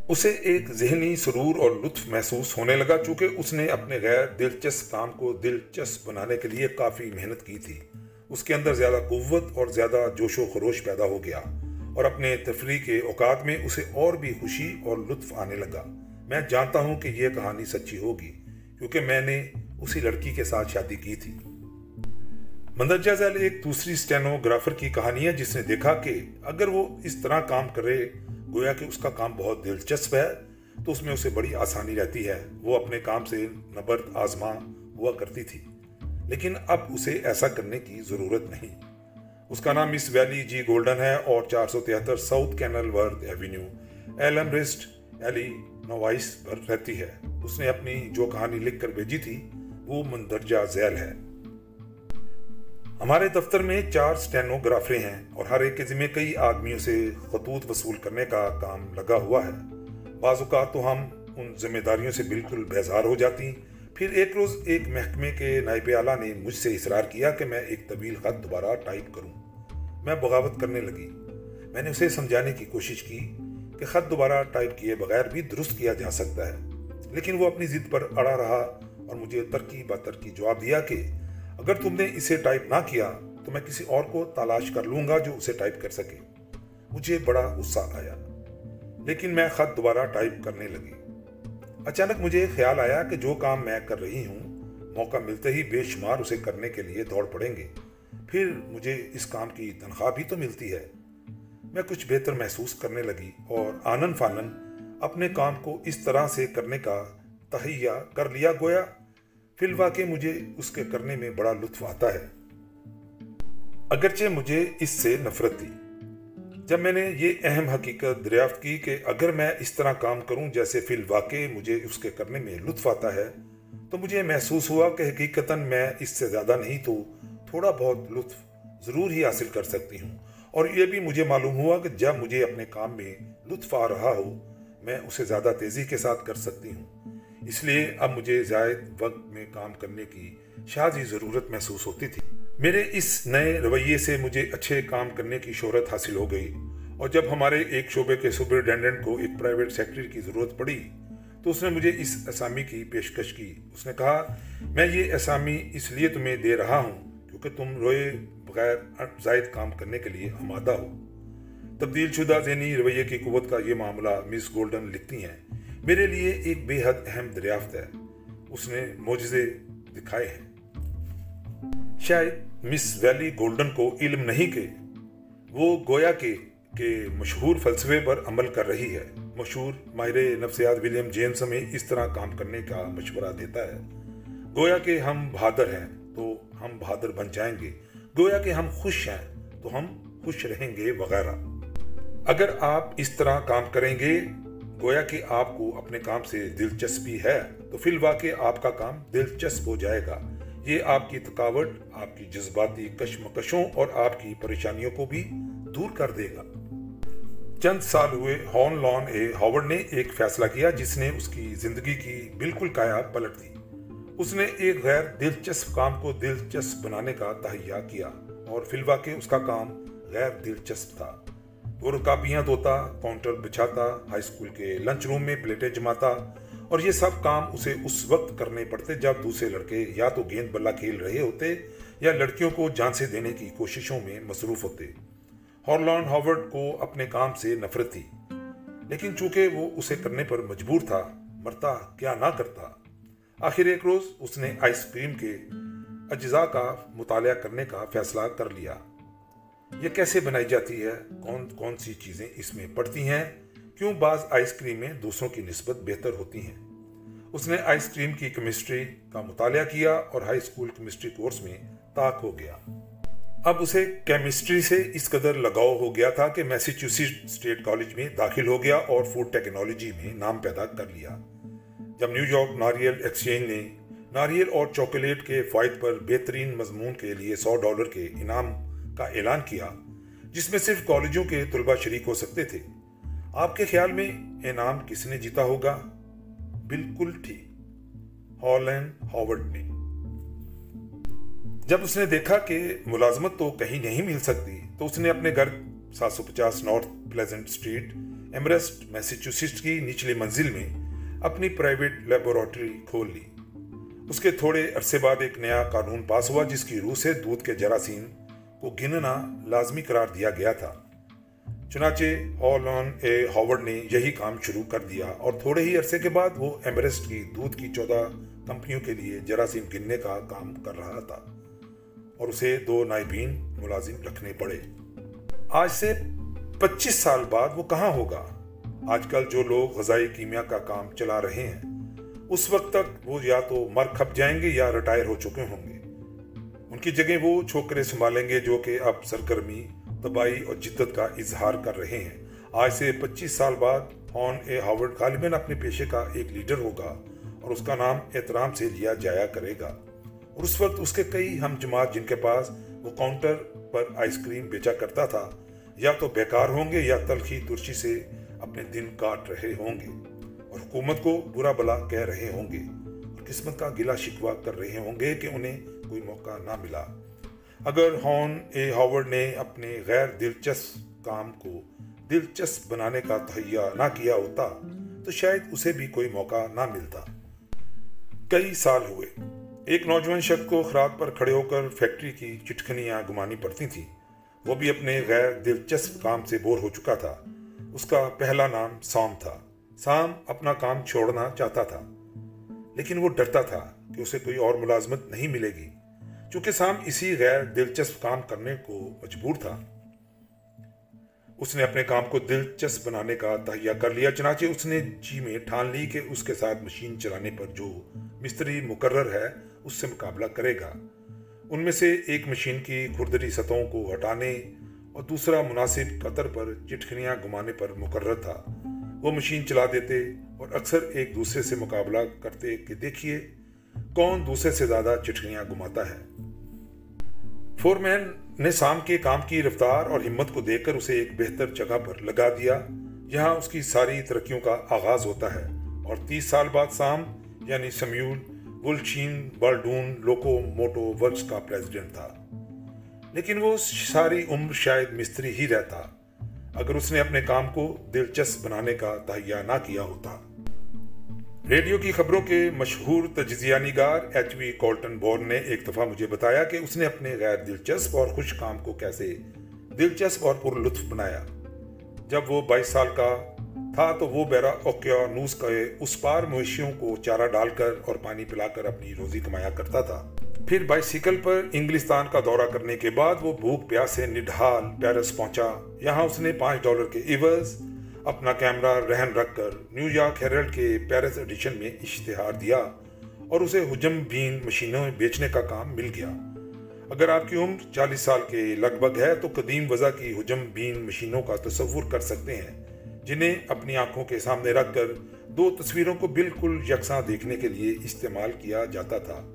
اسے ایک ذہنی سرور اور لطف محسوس ہونے لگا چونکہ اس نے اپنے غیر دلچسپ کام کو دلچسپ بنانے کے لیے کافی محنت کی تھی۔ اس کے اندر زیادہ قوت اور زیادہ جوش و خروش پیدا ہو گیا اور اپنے تفریح کے اوقات میں اسے اور بھی خوشی اور لطف آنے لگا۔ میں جانتا ہوں کہ یہ کہانی سچی ہوگی، کیونکہ میں نے اسی لڑکی کے ساتھ شادی کی تھی۔ مندرجہ ذیل ایک دوسری اسٹینوگرافر کی کہانی ہے جس نے دیکھا کہ اگر وہ اس طرح کام کرے گویا کہ اس کا کام بہت دلچسپ ہے، تو اس میں اسے بڑی آسانی رہتی ہے۔ وہ اپنے کام سے نبرد آزما ہوا کرتی تھی، لیکن اب اسے ایسا کرنے کی ضرورت نہیں۔ اس کا نام مس ویلی جی گولڈن ہے اور چار سو تہتر south Kenilworth avenue Elmhurst Illinois پر رہتی ہے۔ اس نے اپنی جو کہانی لکھ کر بھیجی تھی، وہ مندرجہ ذیل ہے۔ ہمارے دفتر میں چار سٹینوگرافریں ہیں اور ہر ایک کے ذمہ کئی آدمیوں سے خطوط وصول کرنے کا کام لگا ہوا ہے۔ بعض اوقات تو ہم ان ذمہ داریوں سے بالکل بیزار ہو جاتی پھر ایک روز ایک محکمے کے نائب اعلیٰ نے مجھ سے اصرار کیا کہ میں ایک طویل خط دوبارہ ٹائپ کروں۔ میں بغاوت کرنے لگی۔ میں نے اسے سمجھانے کی کوشش کی کہ خط دوبارہ ٹائپ کیے بغیر بھی درست کیا جا سکتا ہے۔ لیکن وہ اپنی ضد پر اڑا رہا اور مجھے ترکی با ترکی جواب دیا کہ اگر تم نے اسے ٹائپ نہ کیا تو میں کسی اور کو تلاش کر لوں گا جو اسے ٹائپ کر سکے۔ مجھے بڑا غصہ آیا، لیکن میں خط دوبارہ ٹائپ کرنے لگی۔ اچانک مجھے خیال آیا کہ جو کام میں کر رہی ہوں، موقع ملتے ہی بے شمار اسے کرنے کے لیے دوڑ پڑیں گے۔ پھر مجھے اس کام کی تنخواہ بھی تو ملتی ہے۔ میں کچھ بہتر محسوس کرنے لگی اور آنن فانن اپنے کام کو اس طرح سے کرنے کا تہیا کر لیا گویا۔ فی الواقع مجھے اس کے کرنے میں بڑا لطف آتا ہے۔ اگرچہ مجھے اس سے نفرت تھی۔ جب میں نے یہ اہم حقیقت دریافت کی کہ اگر میں اس طرح کام کروں جیسے فی الواقع مجھے اس کے کرنے میں لطف آتا ہے، تو مجھے محسوس ہوا کہ حقیقتاً میں اس سے زیادہ نہیں تو تھوڑا بہت لطف ضرور ہی حاصل کر سکتی ہوں۔ اور یہ بھی مجھے معلوم ہوا کہ جب مجھے اپنے کام میں لطف آ رہا ہو، میں اسے زیادہ تیزی کے ساتھ کر سکتی ہوں۔ اس لیے اب مجھے زائد وقت میں کام کرنے کی شادی ضرورت محسوس ہوتی تھی۔ میرے اس نئے رویے سے مجھے اچھے کام کرنے کی شہرت حاصل ہو گئی۔ اور جب ہمارے ایک شعبے کے سپرنٹینڈنٹ کو ایک پرائیویٹ سیکٹری کی ضرورت پڑی، تو اس نے مجھے اس اسامی کی پیشکش کی۔ اس نے کہا، میں یہ اسامی اس لیے تمہیں دے رہا ہوں کیونکہ تم روئے بغیر زائد کام کرنے کے لیے آمادہ ہو۔ تبدیل شدہ ذہنی رویے کی قوت کا یہ معاملہ مس گولڈن لکھتی ہیں۔ میرے لیے ایک بے حد اہم دریافت ہے۔ اس نے موجزے دکھائے ہیں۔ شاید مس ویلی گولڈن کو علم نہیں کہ وہ گویا کے کہ مشہور فلسفے پر عمل کر رہی ہے۔ مشہور ماہر نفسیات ولیم جیمس ہمیں اس طرح کام کرنے کا مشورہ دیتا ہے۔ گویا کہ ہم بہادر ہیں تو ہم بہادر بن جائیں گے۔ گویا کہ ہم خوش ہیں تو ہم خوش رہیں گے وغیرہ۔ اگر آپ اس طرح کام کریں گے گویا کہ آپ کو اپنے کام سے دلچسپی ہے، تو فی الواقع آپ کا کام دلچسپ ہو جائے گا۔ یہ آپ کی تھکاوٹ، آپ کی جذباتی کشمکشوں اور آپ کی پریشانیوں کو بھی دور کر دے گا۔ چند سال ہوئے، ہون لان اے ہاورڈ نے ایک فیصلہ کیا جس نے اس کی زندگی کی بالکل کایا پلٹ دی۔ اس نے ایک غیر دلچسپ کام کو دلچسپ بنانے کا تہیا کیا اور فی الواقع اس کا کام غیر دلچسپ تھا۔ وہ رکابیاں دھوتا کاؤنٹر بچھاتا ہائی اسکول کے لنچ روم میں پلیٹیں جماتا، اور یہ سب کام اسے اس وقت کرنے پڑتے جب دوسرے لڑکے یا تو گیند بلا کھیل رہے ہوتے یا لڑکیوں کو جان سے دینے کی کوششوں میں مصروف ہوتے۔ ہارلان ہاورڈ کو اپنے کام سے نفرت تھی، لیکن چونکہ وہ اسے کرنے پر مجبور تھا، مرتا کیا نہ کرتا۔ آخر ایک روز اس نے آئس کریم کے اجزاء کا مطالعہ کرنے کا فیصلہ کر لیا۔ یہ کیسے بنائی جاتی ہے؟ کون کون سی چیزیں اس میں پڑتی ہیں؟ کیوں بعض آئس کریمیں دوسروں کی نسبت بہتر ہوتی ہیں؟ اس نے آئس کریم کی کیمسٹری کا مطالعہ کیا اور ہائی اسکول کیمسٹری کورس میں تاک ہو گیا۔ اب اسے کیمسٹری سے اس قدر لگاؤ ہو گیا تھا کہ میسیچوسٹ اسٹیٹ کالج میں داخل ہو گیا اور فوڈ ٹیکنالوجی میں نام پیدا کر لیا۔ جب نیو یارک ناریل ایکسچینج نے ناریل اور چاکلیٹ کے فائد پر بہترین مضمون کے لیے سو ڈالر کے انعام کا اعلان کیا، جس میں صرف کالجوں کے طلبہ شریک ہو سکتے تھے۔ آپ کے خیال میں انعام کس نے جیتا ہوگا؟ بالکل ٹھیک۔ ہالینڈ ہاورڈ نے۔ جب اس نے دیکھا کہ ملازمت تو کہیں نہیں مل سکتی، تو اس نے اپنے گھر سات سو پچاس north Pleasant street Amherst Massachusetts کی نچلی منزل میں اپنی پرائیویٹ لیبورٹری کھول لی۔ اس کے تھوڑے عرصے بعد ایک نیا قانون پاس ہوا، جس کی روح سے دودھ کے جراثیم کو گننا لازمی قرار دیا گیا تھا۔ چنانچہ ہال آن اے ہاورڈ نے یہی کام شروع کر دیا اور تھوڑے ہی عرصے کے بعد وہ ایمریسٹ کی دودھ کی چودہ کمپنیوں کے لیے جراثیم گننے کا کام کر رہا تھا اور اسے دو نائبین ملازم رکھنے پڑے۔ آج سے پچیس سال بعد وہ کہاں ہوگا؟ آج کل جو لوگ غذائی کیمیا کا کام چلا رہے ہیں، اس وقت تک وہ یا تو مر کھپ جائیں گے یا ریٹائر ہو چکے ہوں گے۔ ان کی جگہ وہ چھوکرے سنبھالیں گے جو کہ اب سرگرمی، تباہی اور جدت کا اظہار کر رہے ہیں۔ آج سے پچیس سال بعد ہان اے ہاورڈ غالباً اپنے پیشے کا ایک لیڈر ہوگا اور اس کا نام احترام سے لیا جایا کرے گا۔ اور اس وقت اس کے کئی ہم جماعت جن کے پاس وہ کاؤنٹر پر آئس کریم بیچا کرتا تھا، یا تو بیکار ہوں گے یا تلخی ترشی سے اپنے دن کاٹ رہے ہوں گے۔ اور حکومت کو برا بلا کہہ رہے ہوں گے۔ اور قسمت کا گلا شکوا کر رہے ہوں گے کہ انہیں کوئی موقع نہ ملا۔ اگر ہون اے ہاورڈ نے اپنے غیر دلچسپ کام کو دلچسپ بنانے کا تہیا نہ کیا ہوتا، تو شاید اسے بھی کوئی موقع نہ ملتا۔ کئی سال ہوئے۔ ایک نوجوان شخص کو خراب پر کھڑے ہو کر فیکٹری کی چٹکنیاں گمانی پڑتی تھیں۔ وہ بھی اپنے غیر دلچسپ کام سے بور ہو چکا تھا۔ اس کا پہلا نام سام تھا۔ سام اپنا کام چھوڑنا چاہتا تھا، لیکن وہ ڈرتا تھا کہ اسے کوئی اور ملازمت نہیں ملے گی۔ چونکہ سام اسی غیر دلچسپ کام کرنے کو مجبور تھا۔ اس نے اپنے کام کو دلچسپ بنانے کا تہیا کر لیا، چنانچہ اس نے جی میں ٹھان لی کہ اس کے ساتھ مشین چلانے پر جو مستری مقرر ہے، اس سے مقابلہ کرے گا۔ ان میں سے ایک مشین کی کھردری سطحوں کو ہٹانے اور دوسرا مناسب قطر پر چٹکنیاں گمانے پر مقرر تھا۔ وہ مشین چلا دیتے اور اکثر ایک دوسرے سے مقابلہ کرتے کہ دیکھیے کون دوسرے سے زیادہ چٹکیاں گماتا ہے۔ فور مین نے سام کے کام کی رفتار اور ہمت کو دیکھ کر اسے ایک بہتر جگہ پر لگا دیا۔ یہاں اس کی ساری ترقیوں کا آغاز ہوتا ہے اور تیس سال بعد سام یعنی سمیول، ولچین، بالڈون لوکو موٹو ورکس کا پریزیڈنٹ تھا۔ لیکن وہ ساری عمر شاید مستری ہی رہتا۔ اگر اس نے اپنے کام کو دلچسپ بنانے کا تہیا نہ کیا ہوتا۔ ریڈیو کی خبروں کے مشہور تجزیہ نگار ایچ وی کولٹن بورن نے ایک دفعہ مجھے بتایا کہ اس نے اپنے غیر دلچسپ اور خوش کام کو کیسے دلچسپ اور پر لطف بنایا۔ جب وہ بائیس سال کا تھا تو وہ بیرا اوکیانوس کے اس پار مویشیوں کو چارہ ڈال کر اور پانی پلا کر اپنی روزی کمایا کرتا تھا۔ پھر بائسیکل پر انگلستان کا دورہ کرنے کے بعد وہ بھوک پیاس سے نڈھال پیرس پہنچا۔ یہاں اس نے پانچ ڈالر کے ایورز اپنا کیمرہ رہن رکھ کر نیو یارک ہیرلڈ کے پیرس ایڈیشن میں اشتہار دیا اور اسے حجم بین مشینوں میں بیچنے کا کام مل گیا۔ اگر آپ کی عمر چالیس سال کے لگ بھگ ہے تو قدیم وضع کی حجم بین مشینوں کا تصور کر سکتے ہیں، جنہیں اپنی آنکھوں کے سامنے رکھ کر دو تصویروں کو بالکل یکساں دیکھنے کے لیے استعمال کیا جاتا تھا۔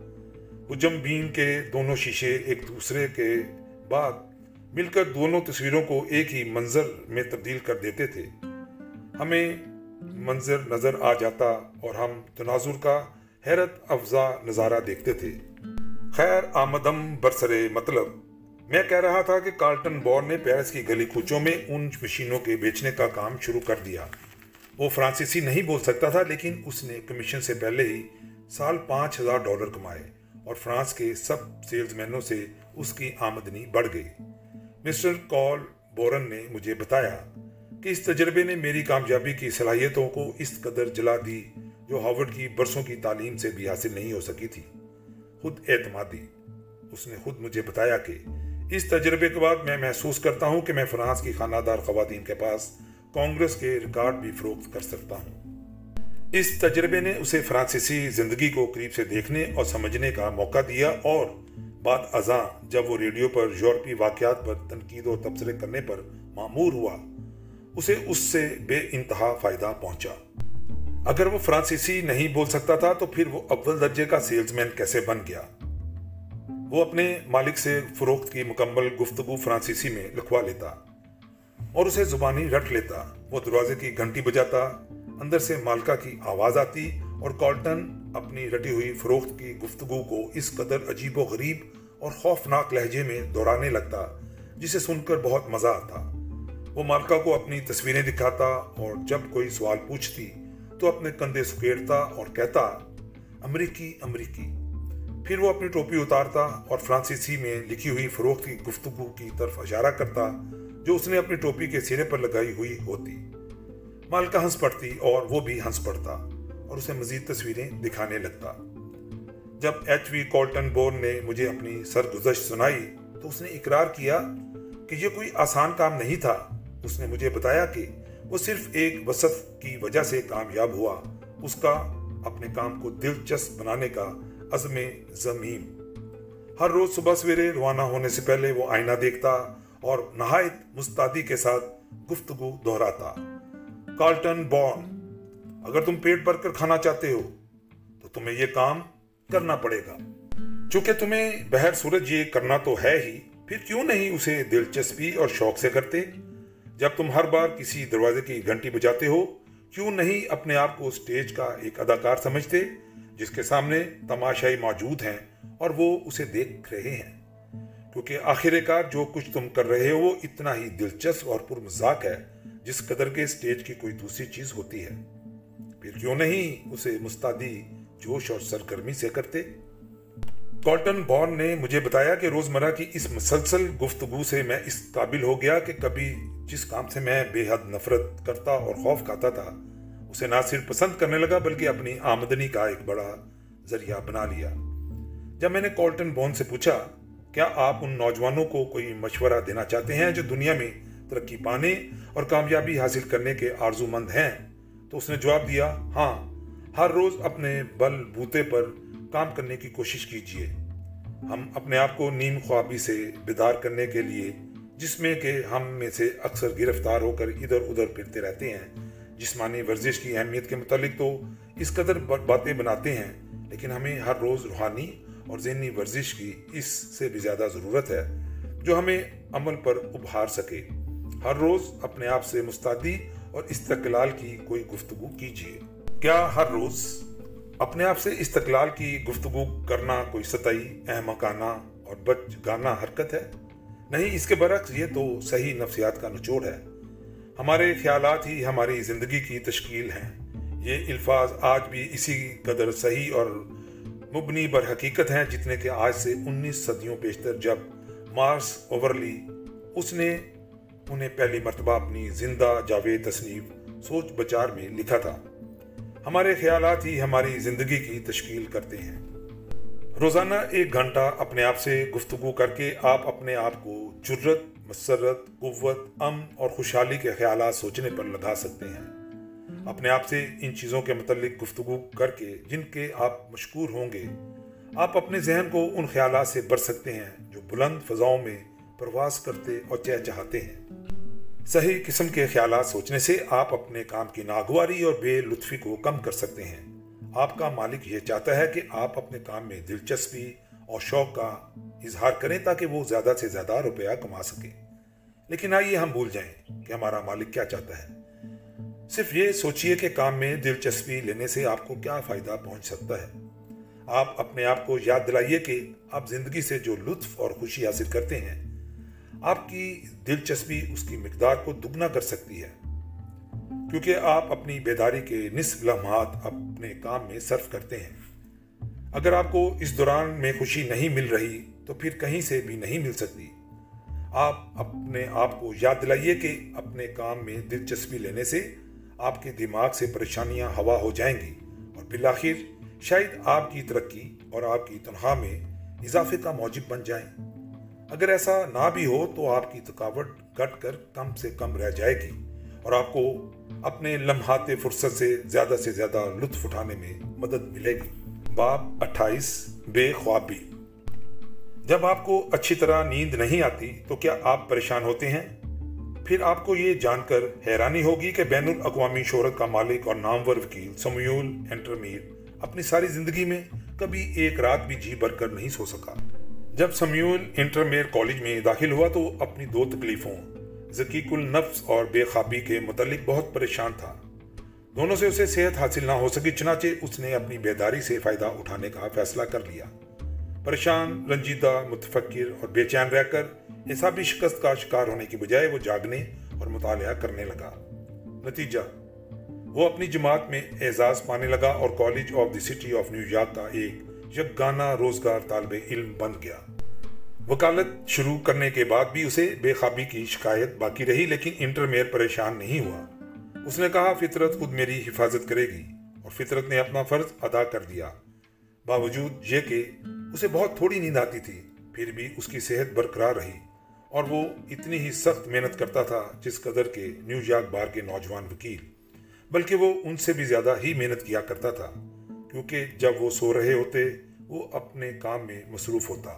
حجم بین کے دونوں شیشے ایک دوسرے کے بعد مل کر دونوں تصویروں کو ایک ہی منظر میں تبدیل کر دیتے تھے۔ ہمیں منظر نظر آ جاتا اور ہم تناظر کا حیرت افزا نظارہ دیکھتے تھے۔ خیر آمدم برسرے مطلب۔ میں کہہ رہا تھا کہ کارلٹن بور نے پیرس کی گلی کوچوں میں ان مشینوں کے بیچنے کا کام شروع کر دیا۔ وہ فرانسیسی نہیں بول سکتا تھا، لیکن اس نے کمیشن سے پہلے ہی سال پانچ ہزار ڈالر کمائے اور فرانس کے سب سیلز مینوں سے اس کی آمدنی بڑھ گئی۔ مسٹر کال بورن نے مجھے بتایا کہ اس تجربے نے میری کامیابی کی صلاحیتوں کو اس قدر جلا دی جو ہاورڈ کی برسوں کی تعلیم سے بھی حاصل نہیں ہو سکی تھی؟ خود اعتمادی اس نے خود مجھے بتایا کہ اس تجربے کے بعد میں محسوس کرتا ہوں کہ میں فرانس کی خانہ دار خواتین کے پاس کانگریس کے ریکارڈ بھی فروخت کر سکتا ہوں۔ اس تجربے نے اسے فرانسیسی زندگی کو قریب سے دیکھنے اور سمجھنے کا موقع دیا اور بعد ازاں جب وہ ریڈیو پر یورپی واقعات پر تنقید و تبصرے کرنے پر معمور ہوا۔ اسے اس سے بے انتہا فائدہ پہنچا۔ اگر وہ فرانسیسی نہیں بول سکتا تھا تو پھر وہ اول درجے کا سیلز مین کیسے بن گیا؟ وہ اپنے مالک سے فروخت کی مکمل گفتگو فرانسیسی میں لکھوا لیتا اور اسے زبانی رٹ لیتا۔ وہ دروازے کی گھنٹی بجاتا، اندر سے مالکہ کی آواز آتی اور کالٹن اپنی رٹی ہوئی فروخت کی گفتگو کو اس قدر عجیب و غریب اور خوفناک لہجے میں دہرانے لگتا، جسے سن کر بہت مزہ آتا۔ وہ مالکہ کو اپنی تصویریں دکھاتا اور جب کوئی سوال پوچھتی تو اپنے کندھے سکیڑتا اور کہتا، امریکی امریکی. پھر وہ اپنی ٹوپی اتارتا اور فرانسیسی میں لکھی ہوئی فروخت کی گفتگو کی طرف اشارہ کرتا جو اس نے اپنی ٹوپی کے سرے پر لگائی ہوئی ہوتی۔ مالکہ ہنس پڑتی اور وہ بھی ہنس پڑتا اور اسے مزید تصویریں دکھانے لگتا۔ جب ایچ وی کالٹن بورن نے مجھے اپنی سرگزشت سنائی تو اس نے اقرار کیا کہ یہ کوئی آسان کام نہیں تھا۔ اس نے مجھے بتایا کہ وہ صرف ایک وصف کی وجہ سے کامیاب ہوا۔ اس کا اپنے کام کو دلچسپ بنانے کا عزم زمین۔ ہر روز صبح سویرے روانہ ہونے سے پہلے وہ آئینہ دیکھتا اور نہایت مستعدی کے ساتھ گفتگو دہراتا۔ کالٹن بورن، اگر تم پیٹ بھر کر کھانا چاہتے ہو، تو تمہیں یہ کام کرنا پڑے گا۔ چونکہ تمہیں بہر سورج یہ کرنا تو ہے ہی، پھر کیوں نہیں اسے دلچسپی اور شوق سے کرتے؟ جب تم ہر بار کسی دروازے کی گھنٹی بجاتے ہو، کیوں نہیں اپنے آپ کو سٹیج کا ایک اداکار سمجھتے، جس کے سامنے تماشائی موجود ہیں اور وہ اسے دیکھ رہے ہیں؟ کیونکہ آخر کار جو کچھ تم کر رہے ہو، وہ اتنا ہی دلچسپ اور پر مزاق ہے، جس قدر کے سٹیج کی کوئی دوسری چیز ہوتی ہے۔ پھر کیوں نہیں اسے مستعدی، جوش اور سرگرمی سے کرتے؟ کالٹن بورن نے مجھے بتایا کہ روزمرہ کی اس مسلسل گفتگو سے میں اس قابل ہو گیا کہ کبھی جس کام سے میں بے حد نفرت کرتا اور خوف کھاتا تھا، اسے نہ صرف پسند کرنے لگا، بلکہ اپنی آمدنی کا ایک بڑا ذریعہ بنا لیا۔ جب میں نے کالٹن بورن سے پوچھا، کیا آپ ان نوجوانوں کو کوئی مشورہ دینا چاہتے ہیں جو دنیا میں ترقی پانے اور کامیابی حاصل کرنے کے آرزو مند ہیں؟ تو اس نے جواب دیا ہاں ہر روز اپنے بل بوتے پر کام کرنے کی کوشش کیجیے ہم اپنے آپ کو نیم خوابی سے بیدار کرنے کے لیے جس میں کہ ہم میں سے اکثر گرفتار ہو کر ادھر ادھر پھرتے رہتے ہیں۔ جسمانی ورزش کی اہمیت کے متعلق تو اس قدر باتیں بناتے ہیں، لیکن ہمیں ہر روز روحانی اور ذہنی ورزش کی اس سے بھی زیادہ ضرورت ہے، جو ہمیں عمل پر ابھار سکے۔ ہر روز اپنے آپ سے مستعدی اور استقلال کی کوئی گفتگو کیجیے۔ کیا ہر روز اپنے آپ سے استقلال کی گفتگو کرنا کوئی سطحی احمقانہ اور بچ، گانا حرکت ہے؟ نہیں، اس کے برعکس یہ تو صحیح نفسیات کا نچوڑ ہے۔ ہمارے خیالات ہی ہماری زندگی کی تشکیل ہیں۔ یہ الفاظ آج بھی اسی قدر صحیح اور مبنی بر حقیقت ہیں جتنے کہ آج سے انیس صدیوں پیشتر جب مارس اوورلی اس نے انہیں پہلی مرتبہ اپنی زندہ جاوید تصنیف سوچ بچار میں لکھا تھا۔ ہمارے خیالات ہی ہماری زندگی کی تشکیل کرتے ہیں۔ روزانہ ایک گھنٹہ اپنے آپ سے گفتگو کر کے آپ اپنے آپ کو جرت مسرت، قوت، امن اور خوشحالی کے خیالات سوچنے پر لگا سکتے ہیں۔ اپنے آپ سے ان چیزوں کے متعلق گفتگو کر کے جن کے آپ مشکور ہوں گے، آپ اپنے ذہن کو ان خیالات سے بر سکتے ہیں جو بلند فضاؤں میں پرواز کرتے اور چہ چاہتے ہیں۔ صحیح قسم کے خیالات سوچنے سے آپ اپنے کام کی ناگواری اور بے لطفی کو کم کر سکتے ہیں۔ آپ کا مالک یہ چاہتا ہے کہ آپ اپنے کام میں دلچسپی اور شوق کا اظہار کریں تاکہ وہ زیادہ سے زیادہ روپیہ کما سکے۔ لیکن آئیے ہم بھول جائیں کہ ہمارا مالک کیا چاہتا ہے۔ صرف یہ سوچئے کہ کام میں دلچسپی لینے سے آپ کو کیا فائدہ پہنچ سکتا ہے۔ آپ اپنے آپ کو یاد دلائیے کہ آپ زندگی سے جو لطف اور خوشی حاصل کرتے ہیں، آپ کی دلچسپی اس کی مقدار کو دگنا کر سکتی ہے۔ کیونکہ آپ اپنی بیداری کے نصف لمحات اپنے کام میں صرف کرتے ہیں۔ اگر آپ کو اس دوران میں خوشی نہیں مل رہی، تو پھر کہیں سے بھی نہیں مل سکتی۔ آپ اپنے آپ کو یاد دلائیے کہ اپنے کام میں دلچسپی لینے سے آپ کے دماغ سے پریشانیاں ہوا ہو جائیں گی۔ اور بالآخر، شاید آپ کی ترقی اور آپ کی تنخواہ میں اضافے کا موجب بن جائیں۔ اگر ایسا نہ بھی ہو، تو آپ کی تھکاوٹ گٹ کر کم سے کم رہ جائے گی۔ اور آپ کو اپنے لمحات فرصت سے زیادہ سے زیادہ لطف اٹھانے میں مدد ملے گی۔ باب اٹھائیس، بے خوابی۔ جب آپ کو اچھی طرح نیند نہیں آتی تو کیا آپ پریشان ہوتے ہیں؟ پھر آپ کو یہ جان کر حیرانی ہوگی کہ بین الاقوامی شہرت کا مالک اور نامور وکیل سمیول انٹرمیر اپنی ساری زندگی میں کبھی ایک رات بھی جی بھر کر نہیں سو سکا۔ جب سمیول انٹرمیر کالج میں داخل ہوا تو اپنی دو تکلیفوں ذکیق النفس اور بے خوابی کے متعلق بہت پریشان تھا۔ دونوں سے اسے صحت حاصل نہ ہو سکی، چنانچہ اس نے اپنی بیداری سے فائدہ اٹھانے کا فیصلہ کر لیا۔ پریشان، رنجیدہ، متفکر اور بے چین رہ کر حسابی شکست کا شکار ہونے کی بجائے وہ جاگنے اور مطالعہ کرنے لگا۔ نتیجہ، وہ اپنی جماعت میں اعزاز پانے لگا اور college of the city of New York کا ایک یکگانا روزگار طالب علم بن گیا۔ وکالت شروع کرنے کے بعد بھی اسے بے خوابی کی شکایت باقی رہی، لیکن انٹرمیئر پریشان نہیں ہوا۔ اس نے کہا، فطرت خود میری حفاظت کرے گی اور فطرت نے اپنا فرض ادا کر دیا۔ باوجود یہ کہ اسے بہت تھوڑی نیند آتی تھی، پھر بھی اس کی صحت برقرار رہی اور وہ اتنی ہی سخت محنت کرتا تھا جس قدر کے نیو یارک بار کے نوجوان وکیل، بلکہ وہ ان سے بھی زیادہ ہی محنت کیا کرتا تھا، کیونکہ جب وہ سو رہے ہوتے، وہ اپنے کام میں مصروف ہوتا۔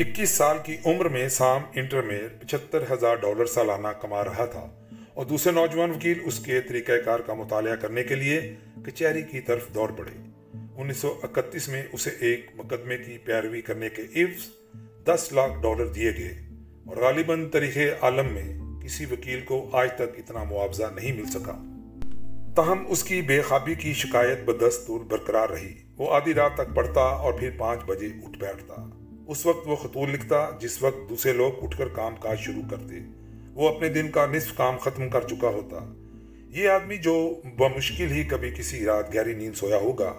اکیس سال کی عمر میں سام انٹر میں پچہتر ہزار ڈالر سالانہ کما رہا تھا اور دوسرے نوجوان وکیل اس کے طریقہ کار کا مطالعہ کرنے کے لیے کچہری کی طرف دوڑ پڑے۔ انیس سو اکتیس میں اسے ایک مقدمے کی پیروی کرنے کے عفظ دس لاکھ ڈالر دیے گئے اور غالباً طریقے عالم میں کسی وکیل کو آج تک اتنا معاوضہ نہیں مل سکا۔ تاہم، اس کی بے خوابی کی شکایت بدستور برقرار رہی۔ وہ آدھی رات تک پڑھتا اور پھر پانچ بجے اٹھ بیٹھتا۔ اس وقت وہ خطور لکھتا جس وقت دوسرے لوگ اٹھ کر کام کاج شروع کرتے۔ وہ اپنے دن کا نصف کام ختم کر چکا ہوتا۔ یہ آدمی جو بمشکل ہی کبھی کسی رات گہری نیند سویا ہوگا،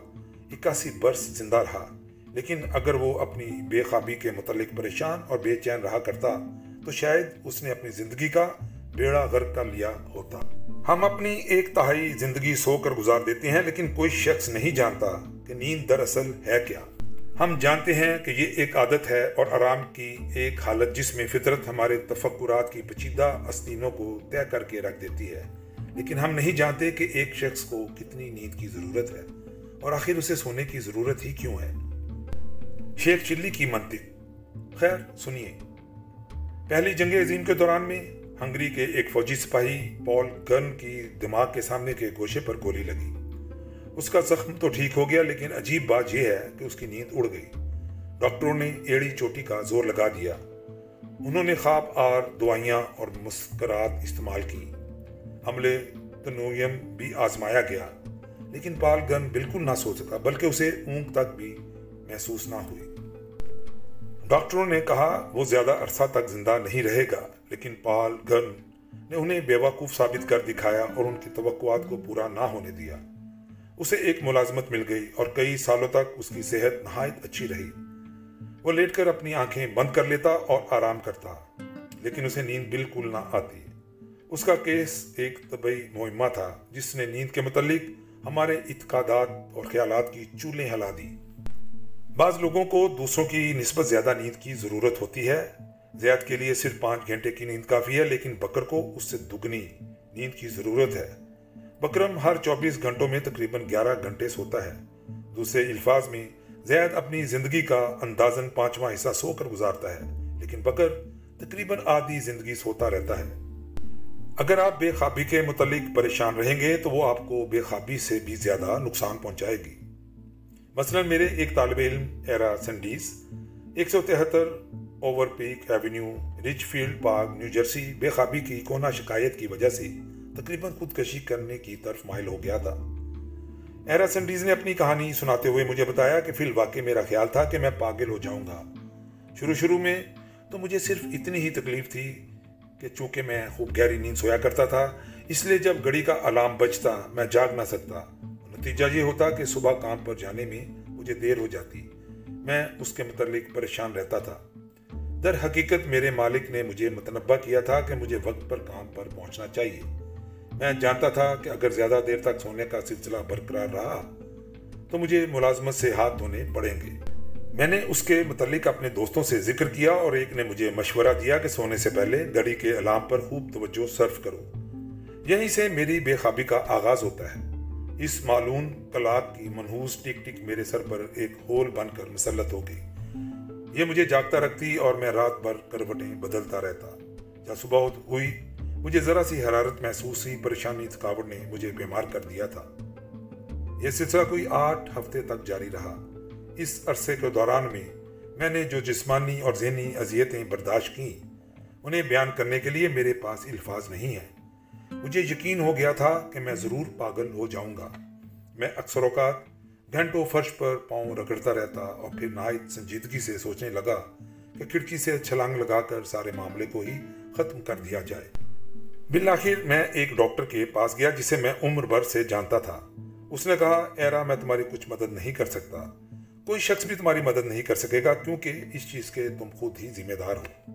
اکاسی برس زندہ رہا۔ لیکن اگر وہ اپنی بے خوابی کے متعلق پریشان اور بے چین رہا کرتا، تو شاید اس نے اپنی زندگی کا بیڑا غرق کر لیا ہوتا۔ ہم اپنی ایک تہائی زندگی سو کر گزار دیتے ہیں، لیکن کوئی شخص نہیں جانتا کہ نیند دراصل ہے کیا۔ ہم جانتے ہیں کہ یہ ایک عادت ہے اور آرام کی ایک حالت جس میں فطرت ہمارے تفکرات کی پچیدہ استینوں کو طے کر کے رکھ دیتی ہے۔ لیکن ہم نہیں جانتے کہ ایک شخص کو کتنی نیند کی ضرورت ہے اور آخر اسے سونے کی ضرورت ہی کیوں ہے؟ شیخ چلی کی منطق۔ خیر، سنیے۔ پہلی جنگ عظیم کے دوران میں ہنگری کے ایک فوجی سپاہی پال گن کی دماغ کے سامنے کے گوشے پر گولی لگی۔ اس کا زخم تو ٹھیک ہو گیا، لیکن عجیب بات یہ ہے کہ اس کی نیند اڑ گئی۔ ڈاکٹروں نے ایڑی چوٹی کا زور لگا دیا۔ انہوں نے خواب آر دوائیاں اور مسکرات استعمال کی۔ حملے تنویم بھی آزمایا گیا، لیکن پال گن بالکل نہ سو سکا، بلکہ اسے اونگ تک بھی محسوس نہ ہوئی۔ ڈاکٹروں نے کہا، وہ زیادہ عرصہ تک زندہ نہیں رہے گا، لیکن پال گن نے انہیں بیوقوف ثابت کر دکھایا اور ان کی توقعات کو پورا نہ ہونے دیا۔ اسے ایک ملازمت مل گئی اور کئی سالوں تک اس کی صحت نہایت اچھی رہی۔ وہ لیٹ کر اپنی آنکھیں بند کر لیتا اور آرام کرتا، لیکن اسے نیند بالکل نہ آتی۔ اس کا کیس ایک طبی مہمہ تھا، جس نے نیند کے متعلق ہمارے اعتقادات اور خیالات کی چولیں ہلا دی بعض لوگوں کو دوسروں کی نسبت زیادہ نیند کی ضرورت ہوتی ہے۔ زیاد کے لیے صرف پانچ گھنٹے کی نیند کافی ہے، لیکن بکر کو اس سے دگنی نیند کی ضرورت ہے۔ بکرم ہر چوبیس گھنٹوں میں تقریباً گیارہ گھنٹے سوتا ہے۔ دوسرے الفاظ میں، زید اپنی زندگی کا اندازن پانچواں حصہ سو کر گزارتا ہے، لیکن بکر تقریباً آدھی زندگی سوتا رہتا ہے۔ اگر آپ بے خوابی کے متعلق پریشان رہیں گے تو وہ آپ کو بے خوابی سے بھی زیادہ نقصان پہنچائے گی۔ مثلا میرے ایک طالب علم، ایرا سنڈیز، ایک سو تہتر Overpeck avenue Ridgefield park, New Jersey, بے خوابی کی کونا شکایت کی وجہ سے تقریباً خودکشی کرنے کی طرف مائل ہو گیا تھا۔ ایرا سنڈیز نے اپنی کہانی سناتے ہوئے مجھے بتایا کہ فی الواقع میرا خیال تھا کہ میں پاگل ہو جاؤں گا۔ شروع شروع میں تو مجھے صرف اتنی ہی تکلیف تھی کہ چونکہ میں خوب گہری نیند سویا کرتا تھا، اس لیے جب گھڑی کا الارم بجتا میں جاگ نہ سکتا۔ نتیجہ یہ ہوتا کہ صبح کام پر جانے میں مجھے دیر ہو جاتی۔ میں اس کے متعلق پریشان رہتا تھا۔ در حقیقت میرے مالک نے مجھے متنبع کیا تھا کہ مجھے وقت پر کام پر پہنچنا چاہیے۔ میں جانتا تھا کہ اگر زیادہ دیر تک سونے کا سلسلہ برقرار رہا، تو مجھے ملازمت سے ہاتھ دھونے پڑیں گے۔ میں نے اس کے متعلق اپنے دوستوں سے ذکر کیا اور ایک نے مجھے مشورہ دیا کہ سونے سے پہلے گھڑی کے علام پر خوب توجہ صرف کرو۔ یہیں سے میری بے خوابی کا آغاز ہوتا ہے۔ اس معلوم کلاک کی منحوس ٹک ٹک میرے سر پر ایک ہول بن کر مسلط ہو گئی۔ یہ مجھے جاگتا رکھتی اور میں رات بھر کروٹیں بدلتا رہتا۔ جب صبح ہوئی مجھے ذرا سی حرارت محسوس ہوئی، پریشانی، تھکاوٹ نے مجھے بیمار کر دیا تھا۔ یہ سلسلہ کوئی آٹھ ہفتے تک جاری رہا۔ اس عرصے کے دوران میں میں نے جو جسمانی اور ذہنی اذیتیں برداشت کی انہیں بیان کرنے کے لیے میرے پاس الفاظ نہیں ہیں۔ مجھے یقین ہو گیا تھا کہ میں ضرور پاگل ہو جاؤں گا۔ میں اکثر اوقات گھنٹوں فرش پر پاؤں رگڑتا رہتا اور پھر نہایت سنجیدگی سے سوچنے لگا کہ کھڑکی سے چھلانگ لگا کر سارے معاملے کو ہی ختم کر دیا جائے۔ بالآخر میں ایک ڈاکٹر کے پاس گیا جسے میں عمر بھر سے جانتا تھا۔ اس نے کہا ایرا میں تمہاری کچھ مدد نہیں کر سکتا۔ کوئی شخص بھی تمہاری مدد نہیں کر سکے گا کیونکہ اس چیز کے تم خود ہی ذمہ دار ہو۔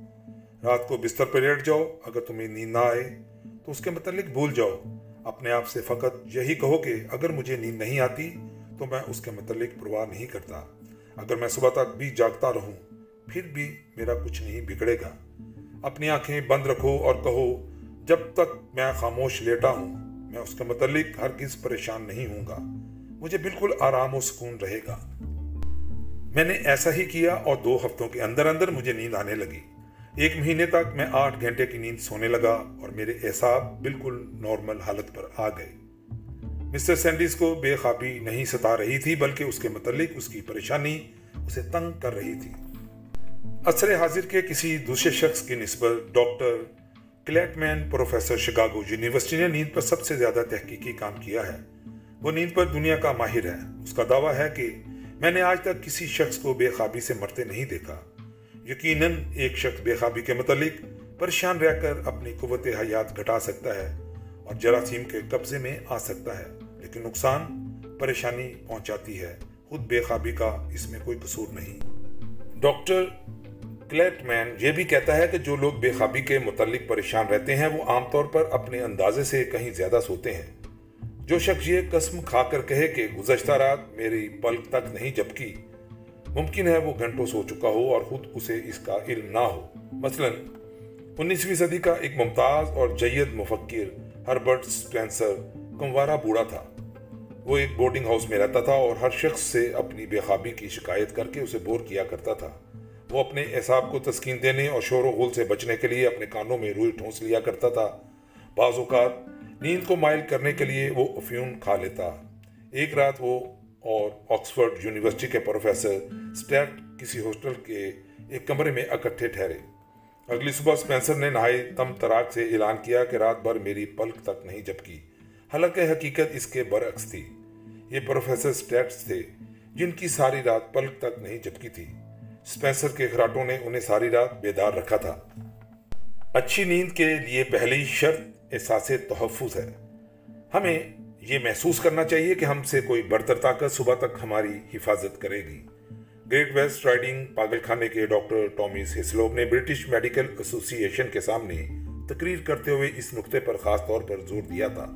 رات کو بستر پہ لیٹ جاؤ۔ اگر تمہیں نیند نہ آئے تو اس کے متعلق بھول جاؤ۔ اپنے آپ سے فقط یہی کہو کہ اگر مجھے نیند نہیں آتی تو میں اس کے متعلق پرواہ نہیں کرتا۔ اگر میں صبح تک بھی جاگتا رہوں، پھر بھی میرا کچھ نہیں بگڑے گا۔ اپنی آنکھیں بند رکھو اور کہو جب تک میں خاموش لیٹا ہوں، میں اس کے متعلق ہرگز پریشان نہیں ہوں گا۔ مجھے بالکل آرام و سکون رہے گا۔ میں نے ایسا ہی کیا اور دو ہفتوں کے اندر اندر مجھے نیند آنے لگی۔ ایک مہینے تک میں آٹھ گھنٹے کی نیند سونے لگا اور میرے احساب بالکل نارمل حالت پر آ گئے۔ مسٹر سینڈیز کو بے خوابی نہیں ستا رہی تھی، بلکہ اس کے متعلق اس کی پریشانی اسے تنگ کر رہی تھی۔ اثر حاضر کے کسی دوسرے شخص کی نسبت doctor Kleitman professor Chicago جی یونیورسٹی نے نیند پر سب سے زیادہ تحقیقی کام کیا ہے۔ وہ نیند پر دنیا کا ماہر ہے۔ اس کا دعویٰ ہے کہ میں نے آج تک کسی شخص کو بے خوابی سے مرتے نہیں دیکھا۔ یقیناً ایک شخص بے خوابی کے متعلق پریشان رہ کر اپنی قوت حیات گھٹا سکتا ہے اور جراثیم کے قبضے میں آ سکتا ہے، لیکن نقصان پریشانی پہنچاتی ہے۔ خود بے خوابی کا اس میں کوئی قصور نہیں۔ ڈاکٹر کلیٹ مین یہ بھی کہتا ہے کہ جو لوگ بے خوابی کے متعلق پریشان رہتے ہیں، وہ عام طور پر اپنے اندازے سے کہیں زیادہ سوتے ہیں۔ جو شخص یہ قسم کھا کر کہے کہ گزشتہ رات میری پلک تک نہیں جبکی، ممکن ہے وہ گھنٹوں سو چکا ہو اور خود اسے اس کا علم نہ ہو۔ مثلا، انیسویں صدی کا ایک ممتاز اور جید مفکر ہربرٹ سپینسر کموارا بوڑھا تھا۔ وہ ایک بورڈنگ ہاؤس میں رہتا تھا اور ہر شخص سے اپنی بے خوابی کی شکایت کر کے اسے بور کیا کرتا تھا۔ وہ اپنے احساب کو تسکین دینے اور شور و غول سے بچنے کے لیے اپنے کانوں میں روئی ٹھونس لیا کرتا تھا۔ بعض اوقات نیند کو مائل کرنے کے لیے وہ افیون کھا لیتا۔ ایک رات وہ اور آکسفورڈ یونیورسٹی کے پروفیسر سٹیٹ کسی ہاسٹل کے ایک کمرے میں اکٹھے ٹھہرے۔ اگلی صبح سپینسر نے نہائی تم تراک سے اعلان کیا کہ رات بھر میری پلک تک نہیں جبکی حالانکہ حقیقت اس کے برعکس تھی۔ یہ پروفیسر سٹیٹس تھے جن کی ساری رات پلک تک نہیں جبکی تھی۔ سپینسر کے خراٹوں نے انہیں ساری رات بیدار رکھا تھا۔ اچھی نیند کے لیے پہلی شرط احساس تحفظ ہے۔ ہمیں یہ محسوس کرنا چاہیے کہ ہم سے کوئی برتر طاقت صبح تک ہماری حفاظت کرے گی۔ گریٹ ویسٹ رائڈنگ پاگل خانے کے ڈاکٹر ٹامیز ہسلوب نے برٹش میڈیکل ایسوسی ایشن کے سامنے تقریر کرتے ہوئے اس نقطے پر خاص طور پر زور دیا تھا۔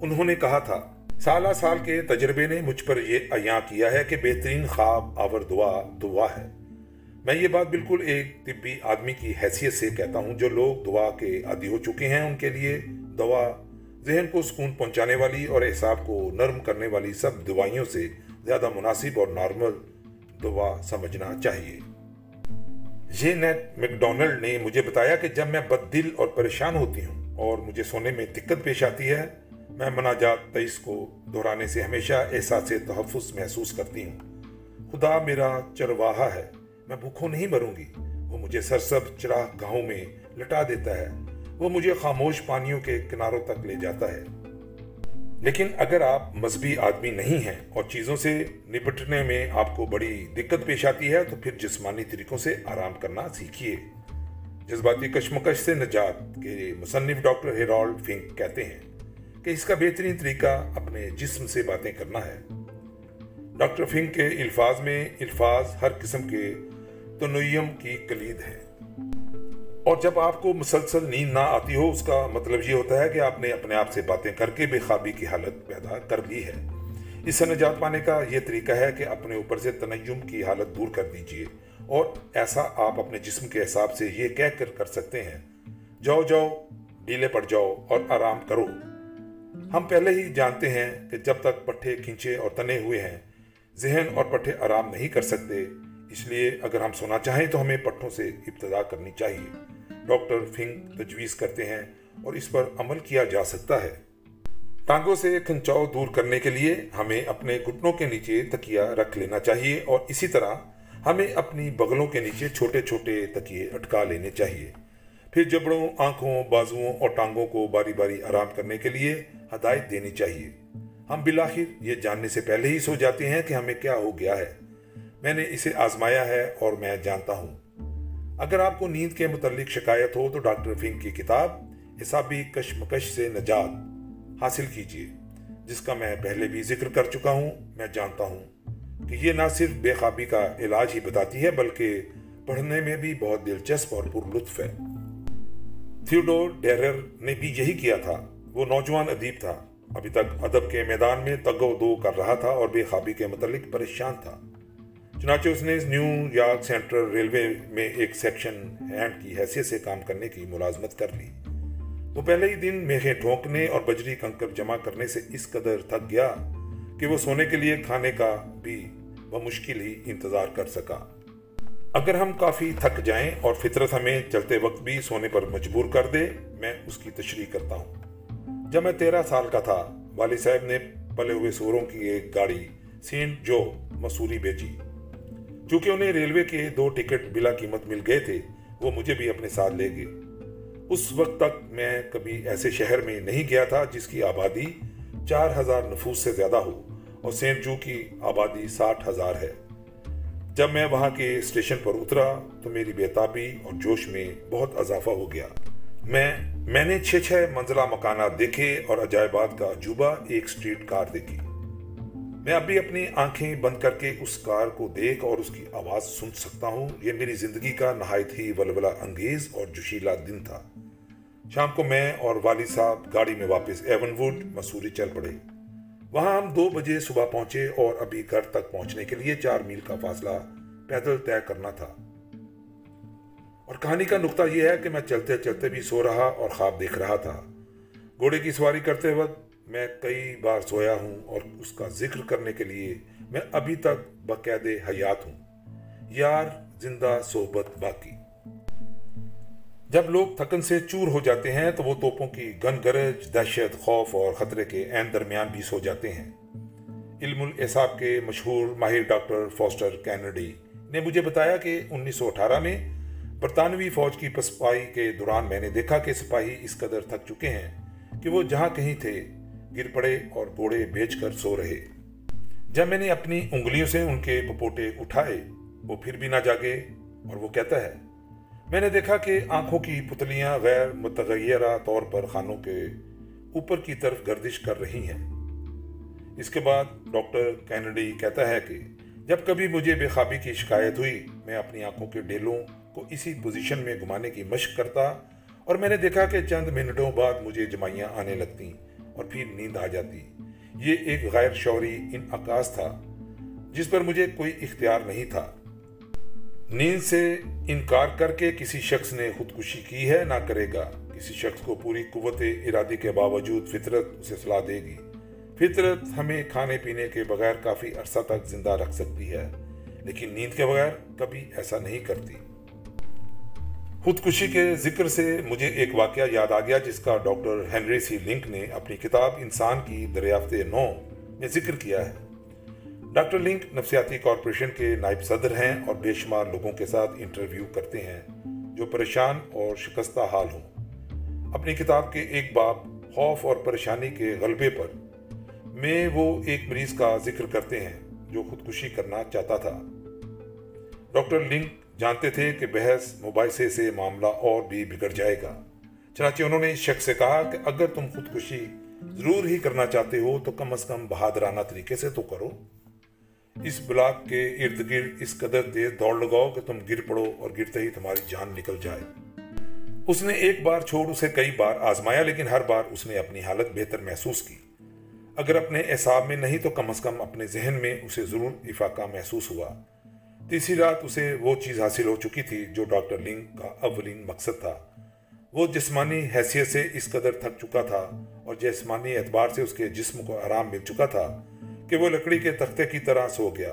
انہوں نے کہا تھا، سالہ سال کے تجربے نے مجھ پر یہ عیاں کیا ہے کہ بہترین خواب آور دعا دعا ہے۔ میں یہ بات بالکل ایک طبی آدمی کی حیثیت سے کہتا ہوں، جو لوگ دعا کے عادی ہو چکے ہیں، ان کے لیے دعا ذہن کو سکون پہنچانے والی اور احساب کو نرم کرنے والی سب دوائیوں سے زیادہ مناسب اور نارمل دعا سمجھنا چاہیے۔ یہ نیٹ میکڈونلڈ نے مجھے بتایا کہ جب میں بد دل اور پریشان ہوتی ہوں اور مجھے سونے میں دقت پیش آتی ہے، میں مناجات تیس کو دہرانے سے ہمیشہ احساس تحفظ محسوس کرتی ہوں۔ خدا میرا چرواہا ہے۔ میں بھوکھوں نہیں مروں گی۔ وہ مجھے سرسب چراغ گاہوں میں لٹا دیتا ہے۔ وہ مجھے خاموش پانیوں کے کناروں تک لے جاتا ہے۔ لیکن اگر آپ مذہبی آدمی نہیں ہیں اور چیزوں سے نپٹنے میں آپ کو بڑی دقت پیش آتی ہے، تو پھر جسمانی طریقوں سے آرام کرنا سیکھیے۔ جذباتی کشمکش سے نجات کے مصنف ڈاکٹر ہیرالڈ فنک کہتے ہیں کہ اس کا بہترین طریقہ اپنے جسم سے باتیں کرنا ہے۔ ڈاکٹر فنک کے الفاظ میں الفاظ ہر قسم کے تنویم کی کلید ہے۔ اور جب آپ کو مسلسل نیند نہ آتی ہو، اس کا مطلب یہ ہوتا ہے کہ آپ نے اپنے آپ سے باتیں کر کے بے خوابی کی حالت پیدا کر لی ہے۔ اس سے نجات پانے کا یہ طریقہ ہے کہ اپنے اوپر سے تنیم کی حالت دور کر دیجیے۔ اور ایسا آپ اپنے جسم کے حساب سے یہ کہہ کر کر سکتے ہیں، جاؤ جاؤ، ڈیلے پڑ جاؤ اور آرام کرو۔ ہم پہلے ہی جانتے ہیں کہ جب تک پٹھے کھینچے اور تنے ہوئے ہیں، ذہن اور پٹھے آرام نہیں کر سکتے۔ اس لیے اگر ہم سونا چاہیں تو ہمیں پٹھوں سے ابتدا کرنی چاہیے۔ ڈاکٹر فنگ تجویز کرتے ہیں اور اس پر عمل کیا جا سکتا ہے۔ ٹانگوں سے کھنچاؤ دور کرنے کے لیے ہمیں اپنے گھٹنوں کے نیچے تکیا رکھ لینا چاہیے اور اسی طرح ہمیں اپنی بغلوں کے نیچے چھوٹے چھوٹے تکیے اٹکا لینے چاہیے۔ پھر جبڑوں، آنکھوں، بازوؤں اور ٹانگوں کو باری باری آرام کرنے کے لیے ہدایت دینی چاہیے۔ ہم بلاخر یہ جاننے سے پہلے ہی سو جاتے ہیں کہ ہمیں کیا ہو گیا ہے۔ میں نے اسے آزمایا ہے اور میں جانتا ہوں۔ اگر آپ کو نیند کے متعلق شکایت ہو تو ڈاکٹر فنگ کی کتاب حسابی کشمکش سے نجات حاصل کیجیے، جس کا میں پہلے بھی ذکر کر چکا ہوں۔ میں جانتا ہوں کہ یہ نہ صرف بے خوابی کا علاج ہی بتاتی ہے، بلکہ پڑھنے میں بھی بہت دلچسپ اور پر لطف ہے۔ تھیوڈور ڈیرر نے بھی یہی کیا تھا۔ وہ نوجوان ادیب تھا۔ ابھی تک ادب کے میدان میں تگ و دو کر رہا تھا اور بے خوابی کے متعلق پریشان تھا۔ چنانچہ اس نے نیو یارک سینٹرل ریلوے میں ایک سیکشن ہینڈ کی حیثیت سے کام کرنے کی ملازمت کر لی۔ وہ پہلے ہی دن میخیں ٹھونکنے اور بجری کنکر جمع کرنے سے اس قدر تھک گیا کہ وہ سونے کے لیے کھانے کا بھی بمشکل ہی انتظار کر سکا۔ اگر ہم کافی تھک جائیں اور فطرت ہمیں چلتے وقت بھی سونے پر مجبور کر دے، میں اس کی تشریح کرتا ہوں۔ جب میں تیرہ سال کا تھا، والد صاحب نے پلے ہوئے سوروں کی ایک گاڑی سینٹ جو مسوری بیچی۔ چونکہ انہیں ریلوے کے دو ٹکٹ بلا قیمت مل گئے تھے، وہ مجھے بھی اپنے ساتھ لے گئے۔ اس وقت تک میں کبھی ایسے شہر میں نہیں گیا تھا جس کی آبادی چار ہزار نفوس سے زیادہ ہو اور سینٹ جو کی آبادی ساٹھ ہزار ہے۔ جب میں وہاں کے اسٹیشن پر اترا تو میری بیتابی اور جوش میں بہت اضافہ ہو گیا۔ میں میں نے چھ چھ منزلہ مکانات دیکھے اور عجائبات کا عجوبہ ایک سٹریٹ کار دیکھی۔ میں ابھی اپنی آنکھیں بند کر کے اس کار کو دیکھ اور اس کی آواز سن سکتا ہوں۔ یہ میری زندگی کا نہایت ہی ولولہ انگیز اور جوشیلا دن تھا۔ شام کو میں اور والد صاحب گاڑی میں واپس ایون ووڈ، مسوری چل پڑے۔ وہاں ہم دو بجے صبح پہنچے اور ابھی گھر تک پہنچنے کے لیے چار میل کا فاصلہ پیدل طے کرنا تھا۔ اور کہانی کا نقطہ یہ ہے کہ میں چلتے چلتے بھی سو رہا اور خواب دیکھ رہا تھا۔ گھوڑے کی سواری کرتے وقت میں کئی بار سویا ہوں اور اس کا ذکر کرنے کے لیے میں ابھی تک بقید حیات ہوں۔ یار، زندہ صحبت باقی۔ جب لوگ تھکن سے چور ہو جاتے ہیں تو وہ توپوں کی گن گرج، دہشت، خوف اور خطرے کے عین درمیان بھی سو جاتے ہیں۔ علم الاحساب کے مشہور ماہر ڈاکٹر فوسٹر کینڈی نے مجھے بتایا کہ انیس سو اٹھارہ میں برطانوی فوج کی پسپائی کے دوران میں نے دیکھا کہ سپاہی اس قدر تھک چکے ہیں کہ وہ جہاں کہیں تھے گر پڑے اور گھوڑے بیچ کر سو رہے۔ جب میں نے اپنی انگلیوں سے ان کے پپوٹے اٹھائے، وہ پھر بھی نہ جاگے اور وہ کہتا ہے، میں نے دیکھا کہ آنکھوں کی پتلیاں غیر متغیرہ طور پر خانوں کے اوپر کی طرف گردش کر رہی ہیں۔ اس کے بعد ڈاکٹر کینڈی کہتا ہے کہ جب کبھی مجھے بے خوابی کی شکایت ہوئی، میں اپنی آنکھوں کے ڈیلوں کو اسی پوزیشن میں گھمانے کی مشق کرتا اور میں نے دیکھا کہ چند منٹوں بعد مجھے جمائیاں آنے لگتی اور پھر نیند آ جاتی۔ یہ ایک غیر شعوری انعکاس تھا، جس پر مجھے کوئی اختیار نہیں تھا۔ نیند سے انکار کر کے کسی شخص نے خودکشی کی ہے نہ کرے گا۔ کسی شخص کو پوری قوت ارادی کے باوجود فطرت اسے صلاح دے گی۔ فطرت ہمیں کھانے پینے کے بغیر کافی عرصہ تک زندہ رکھ سکتی ہے، لیکن نیند کے بغیر کبھی ایسا نہیں کرتی۔ خودکشی کے ذکر سے مجھے ایک واقعہ یاد آ گیا جس کا ڈاکٹر ہینری سی لنک نے اپنی کتاب انسان کی دریافت نو میں ذکر کیا ہے۔ ڈاکٹر لنک نفسیاتی کارپوریشن کے نائب صدر ہیں اور بے شمار لوگوں کے ساتھ انٹرویو کرتے ہیں جو پریشان اور شکستہ حال ہوں۔ اپنی کتاب کے ایک باب، خوف اور پریشانی کے غلبے پر میں وہ ایک مریض کا ذکر کرتے ہیں جو خودکشی کرنا چاہتا تھا۔ ڈاکٹر لنک جانتے تھے کہ بحث مباحثے سے معاملہ اور بھی بگڑ جائے گا۔ چنانچہ انہوں نے شخص سے کہا کہ اگر تم خودکشی ضرور ہی کرنا چاہتے ہو تو کم از کم بہادرانہ طریقے سے تو کرو۔ اس بلاک کے ارد گرد اس قدر تیز دوڑ لگاؤ کہ تم گر پڑو اور گرتے ہی تمہاری جان نکل جائے۔ اس نے ایک بار چھوڑ اسے کئی بار آزمایا، لیکن ہر بار اس نے اپنی حالت بہتر محسوس کی۔ اگر اپنے احساب میں نہیں تو کم از کم اپنے ذہن میں اسے ضرور افاقہ محسوس ہوا۔ تیسری رات اسے وہ چیز حاصل ہو چکی تھی جو ڈاکٹر لنگ کا اولین مقصد تھا۔ وہ جسمانی حیثیت سے اس قدر تھک چکا تھا اور جسمانی اعتبار سے اس کے جسم کو آرام مل چکا تھا کہ وہ لکڑی کے تختے کی طرح سو گیا۔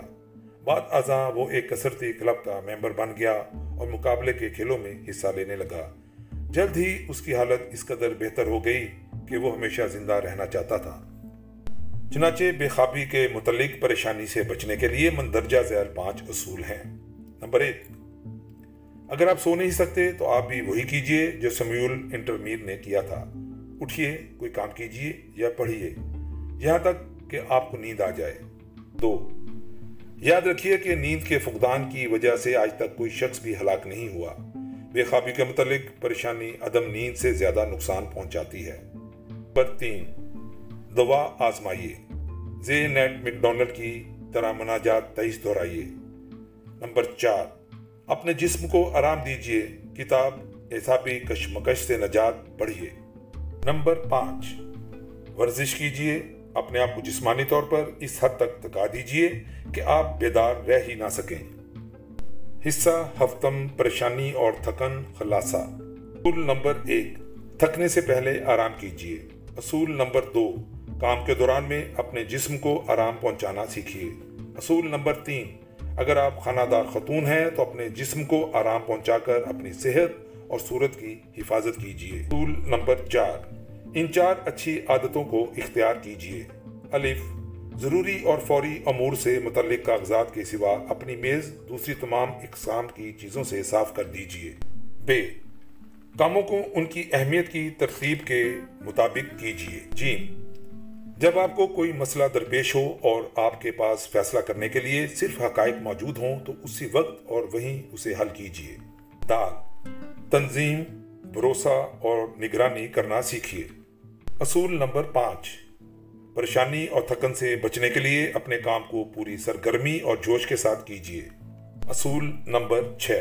بعد ازاں وہ ایک کثرتی کلب کا ممبر بن گیا اور مقابلے کے کھیلوں میں حصہ لینے لگا۔ جلد ہی اس کی حالت اس قدر بہتر ہو گئی کہ وہ ہمیشہ زندہ رہنا چاہتا تھا۔ چنانچہ بے خوابی کے متعلق پریشانی سے بچنے کے لیے مندرجہ ذیل پانچ اصول ہیں۔ نمبر ایک، اگر آپ سو نہیں سکتے تو آپ بھی وہی کیجیے جو سمیول انٹرمیر نے کیا تھا۔ اٹھیے، کوئی کام کیجیے یا پڑھیے، یہاں تک کہ آپ کو نیند آ جائے۔ دو، یاد رکھیے کہ نیند کے فقدان کی وجہ سے آج تک کوئی شخص بھی ہلاک نہیں ہوا۔ بے خوابی کے متعلق پریشانی عدم نیند سے زیادہ نقصان پہنچاتی ہے۔ پر تین دوا آزمائیے۔ زی نیٹ میکڈونلڈ کی طرح مناجات تیئیس دہرائیے۔ نمبر چار، اپنے جسم کو آرام دیجیے۔ کتاب احسابی کشمکش سے نجات پڑھیے نمبر پانچ، ورزش کیجیے۔ اپنے آپ کو جسمانی طور پر اس حد تک تکا دیجیے کہ آپ بیدار رہ ہی نہ سکیں۔ حصہ، ہفتم، پریشانی اور تھکن خلاصہ۔ اصول نمبر ایک، تھکنے سے پہلے آرام کیجیے اصول نمبر دو کام کے دوران میں اپنے جسم کو آرام پہنچانا سیکھیے۔ اصول نمبر تین، اگر آپ خانہ دار خاتون ہیں تو اپنے جسم کو آرام پہنچا کر اپنی صحت اور صورت کی حفاظت کیجیے۔ اصول نمبر چار، ان چار اچھی عادتوں کو اختیار کیجیے۔ الف، ضروری اور فوری امور سے متعلق کاغذات کے سوا اپنی میز، دوسری تمام اقسام کی چیزوں سے صاف کر دیجیے۔ بے کاموں کو ان کی اہمیت کی ترتیب کے مطابق کیجیے۔ جی جب آپ کو کوئی مسئلہ درپیش ہو اور آپ کے پاس فیصلہ کرنے کے لیے صرف حقائق موجود ہوں، تو اسی وقت اور وہیں اسے حل کیجیے دال۔ تنظیم، بھروسہ اور نگرانی کرنا سیکھیے اصول نمبر پانچ۔ پریشانی اور تھکن سے بچنے کے لیے اپنے کام کو پوری سرگرمی اور جوش کے ساتھ کیجیے اصول نمبر چھ۔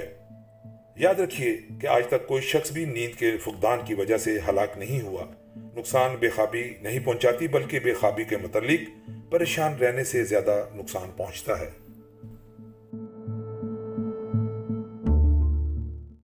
یاد رکھیے کہ آج تک کوئی شخص بھی نیند کے فقدان کی وجہ سے ہلاک نہیں ہوا۔ نقصان بے خوابی نہیں پہنچاتی بلکہ بے خوابی کے متعلق پریشان رہنے سے زیادہ نقصان پہنچتا ہے۔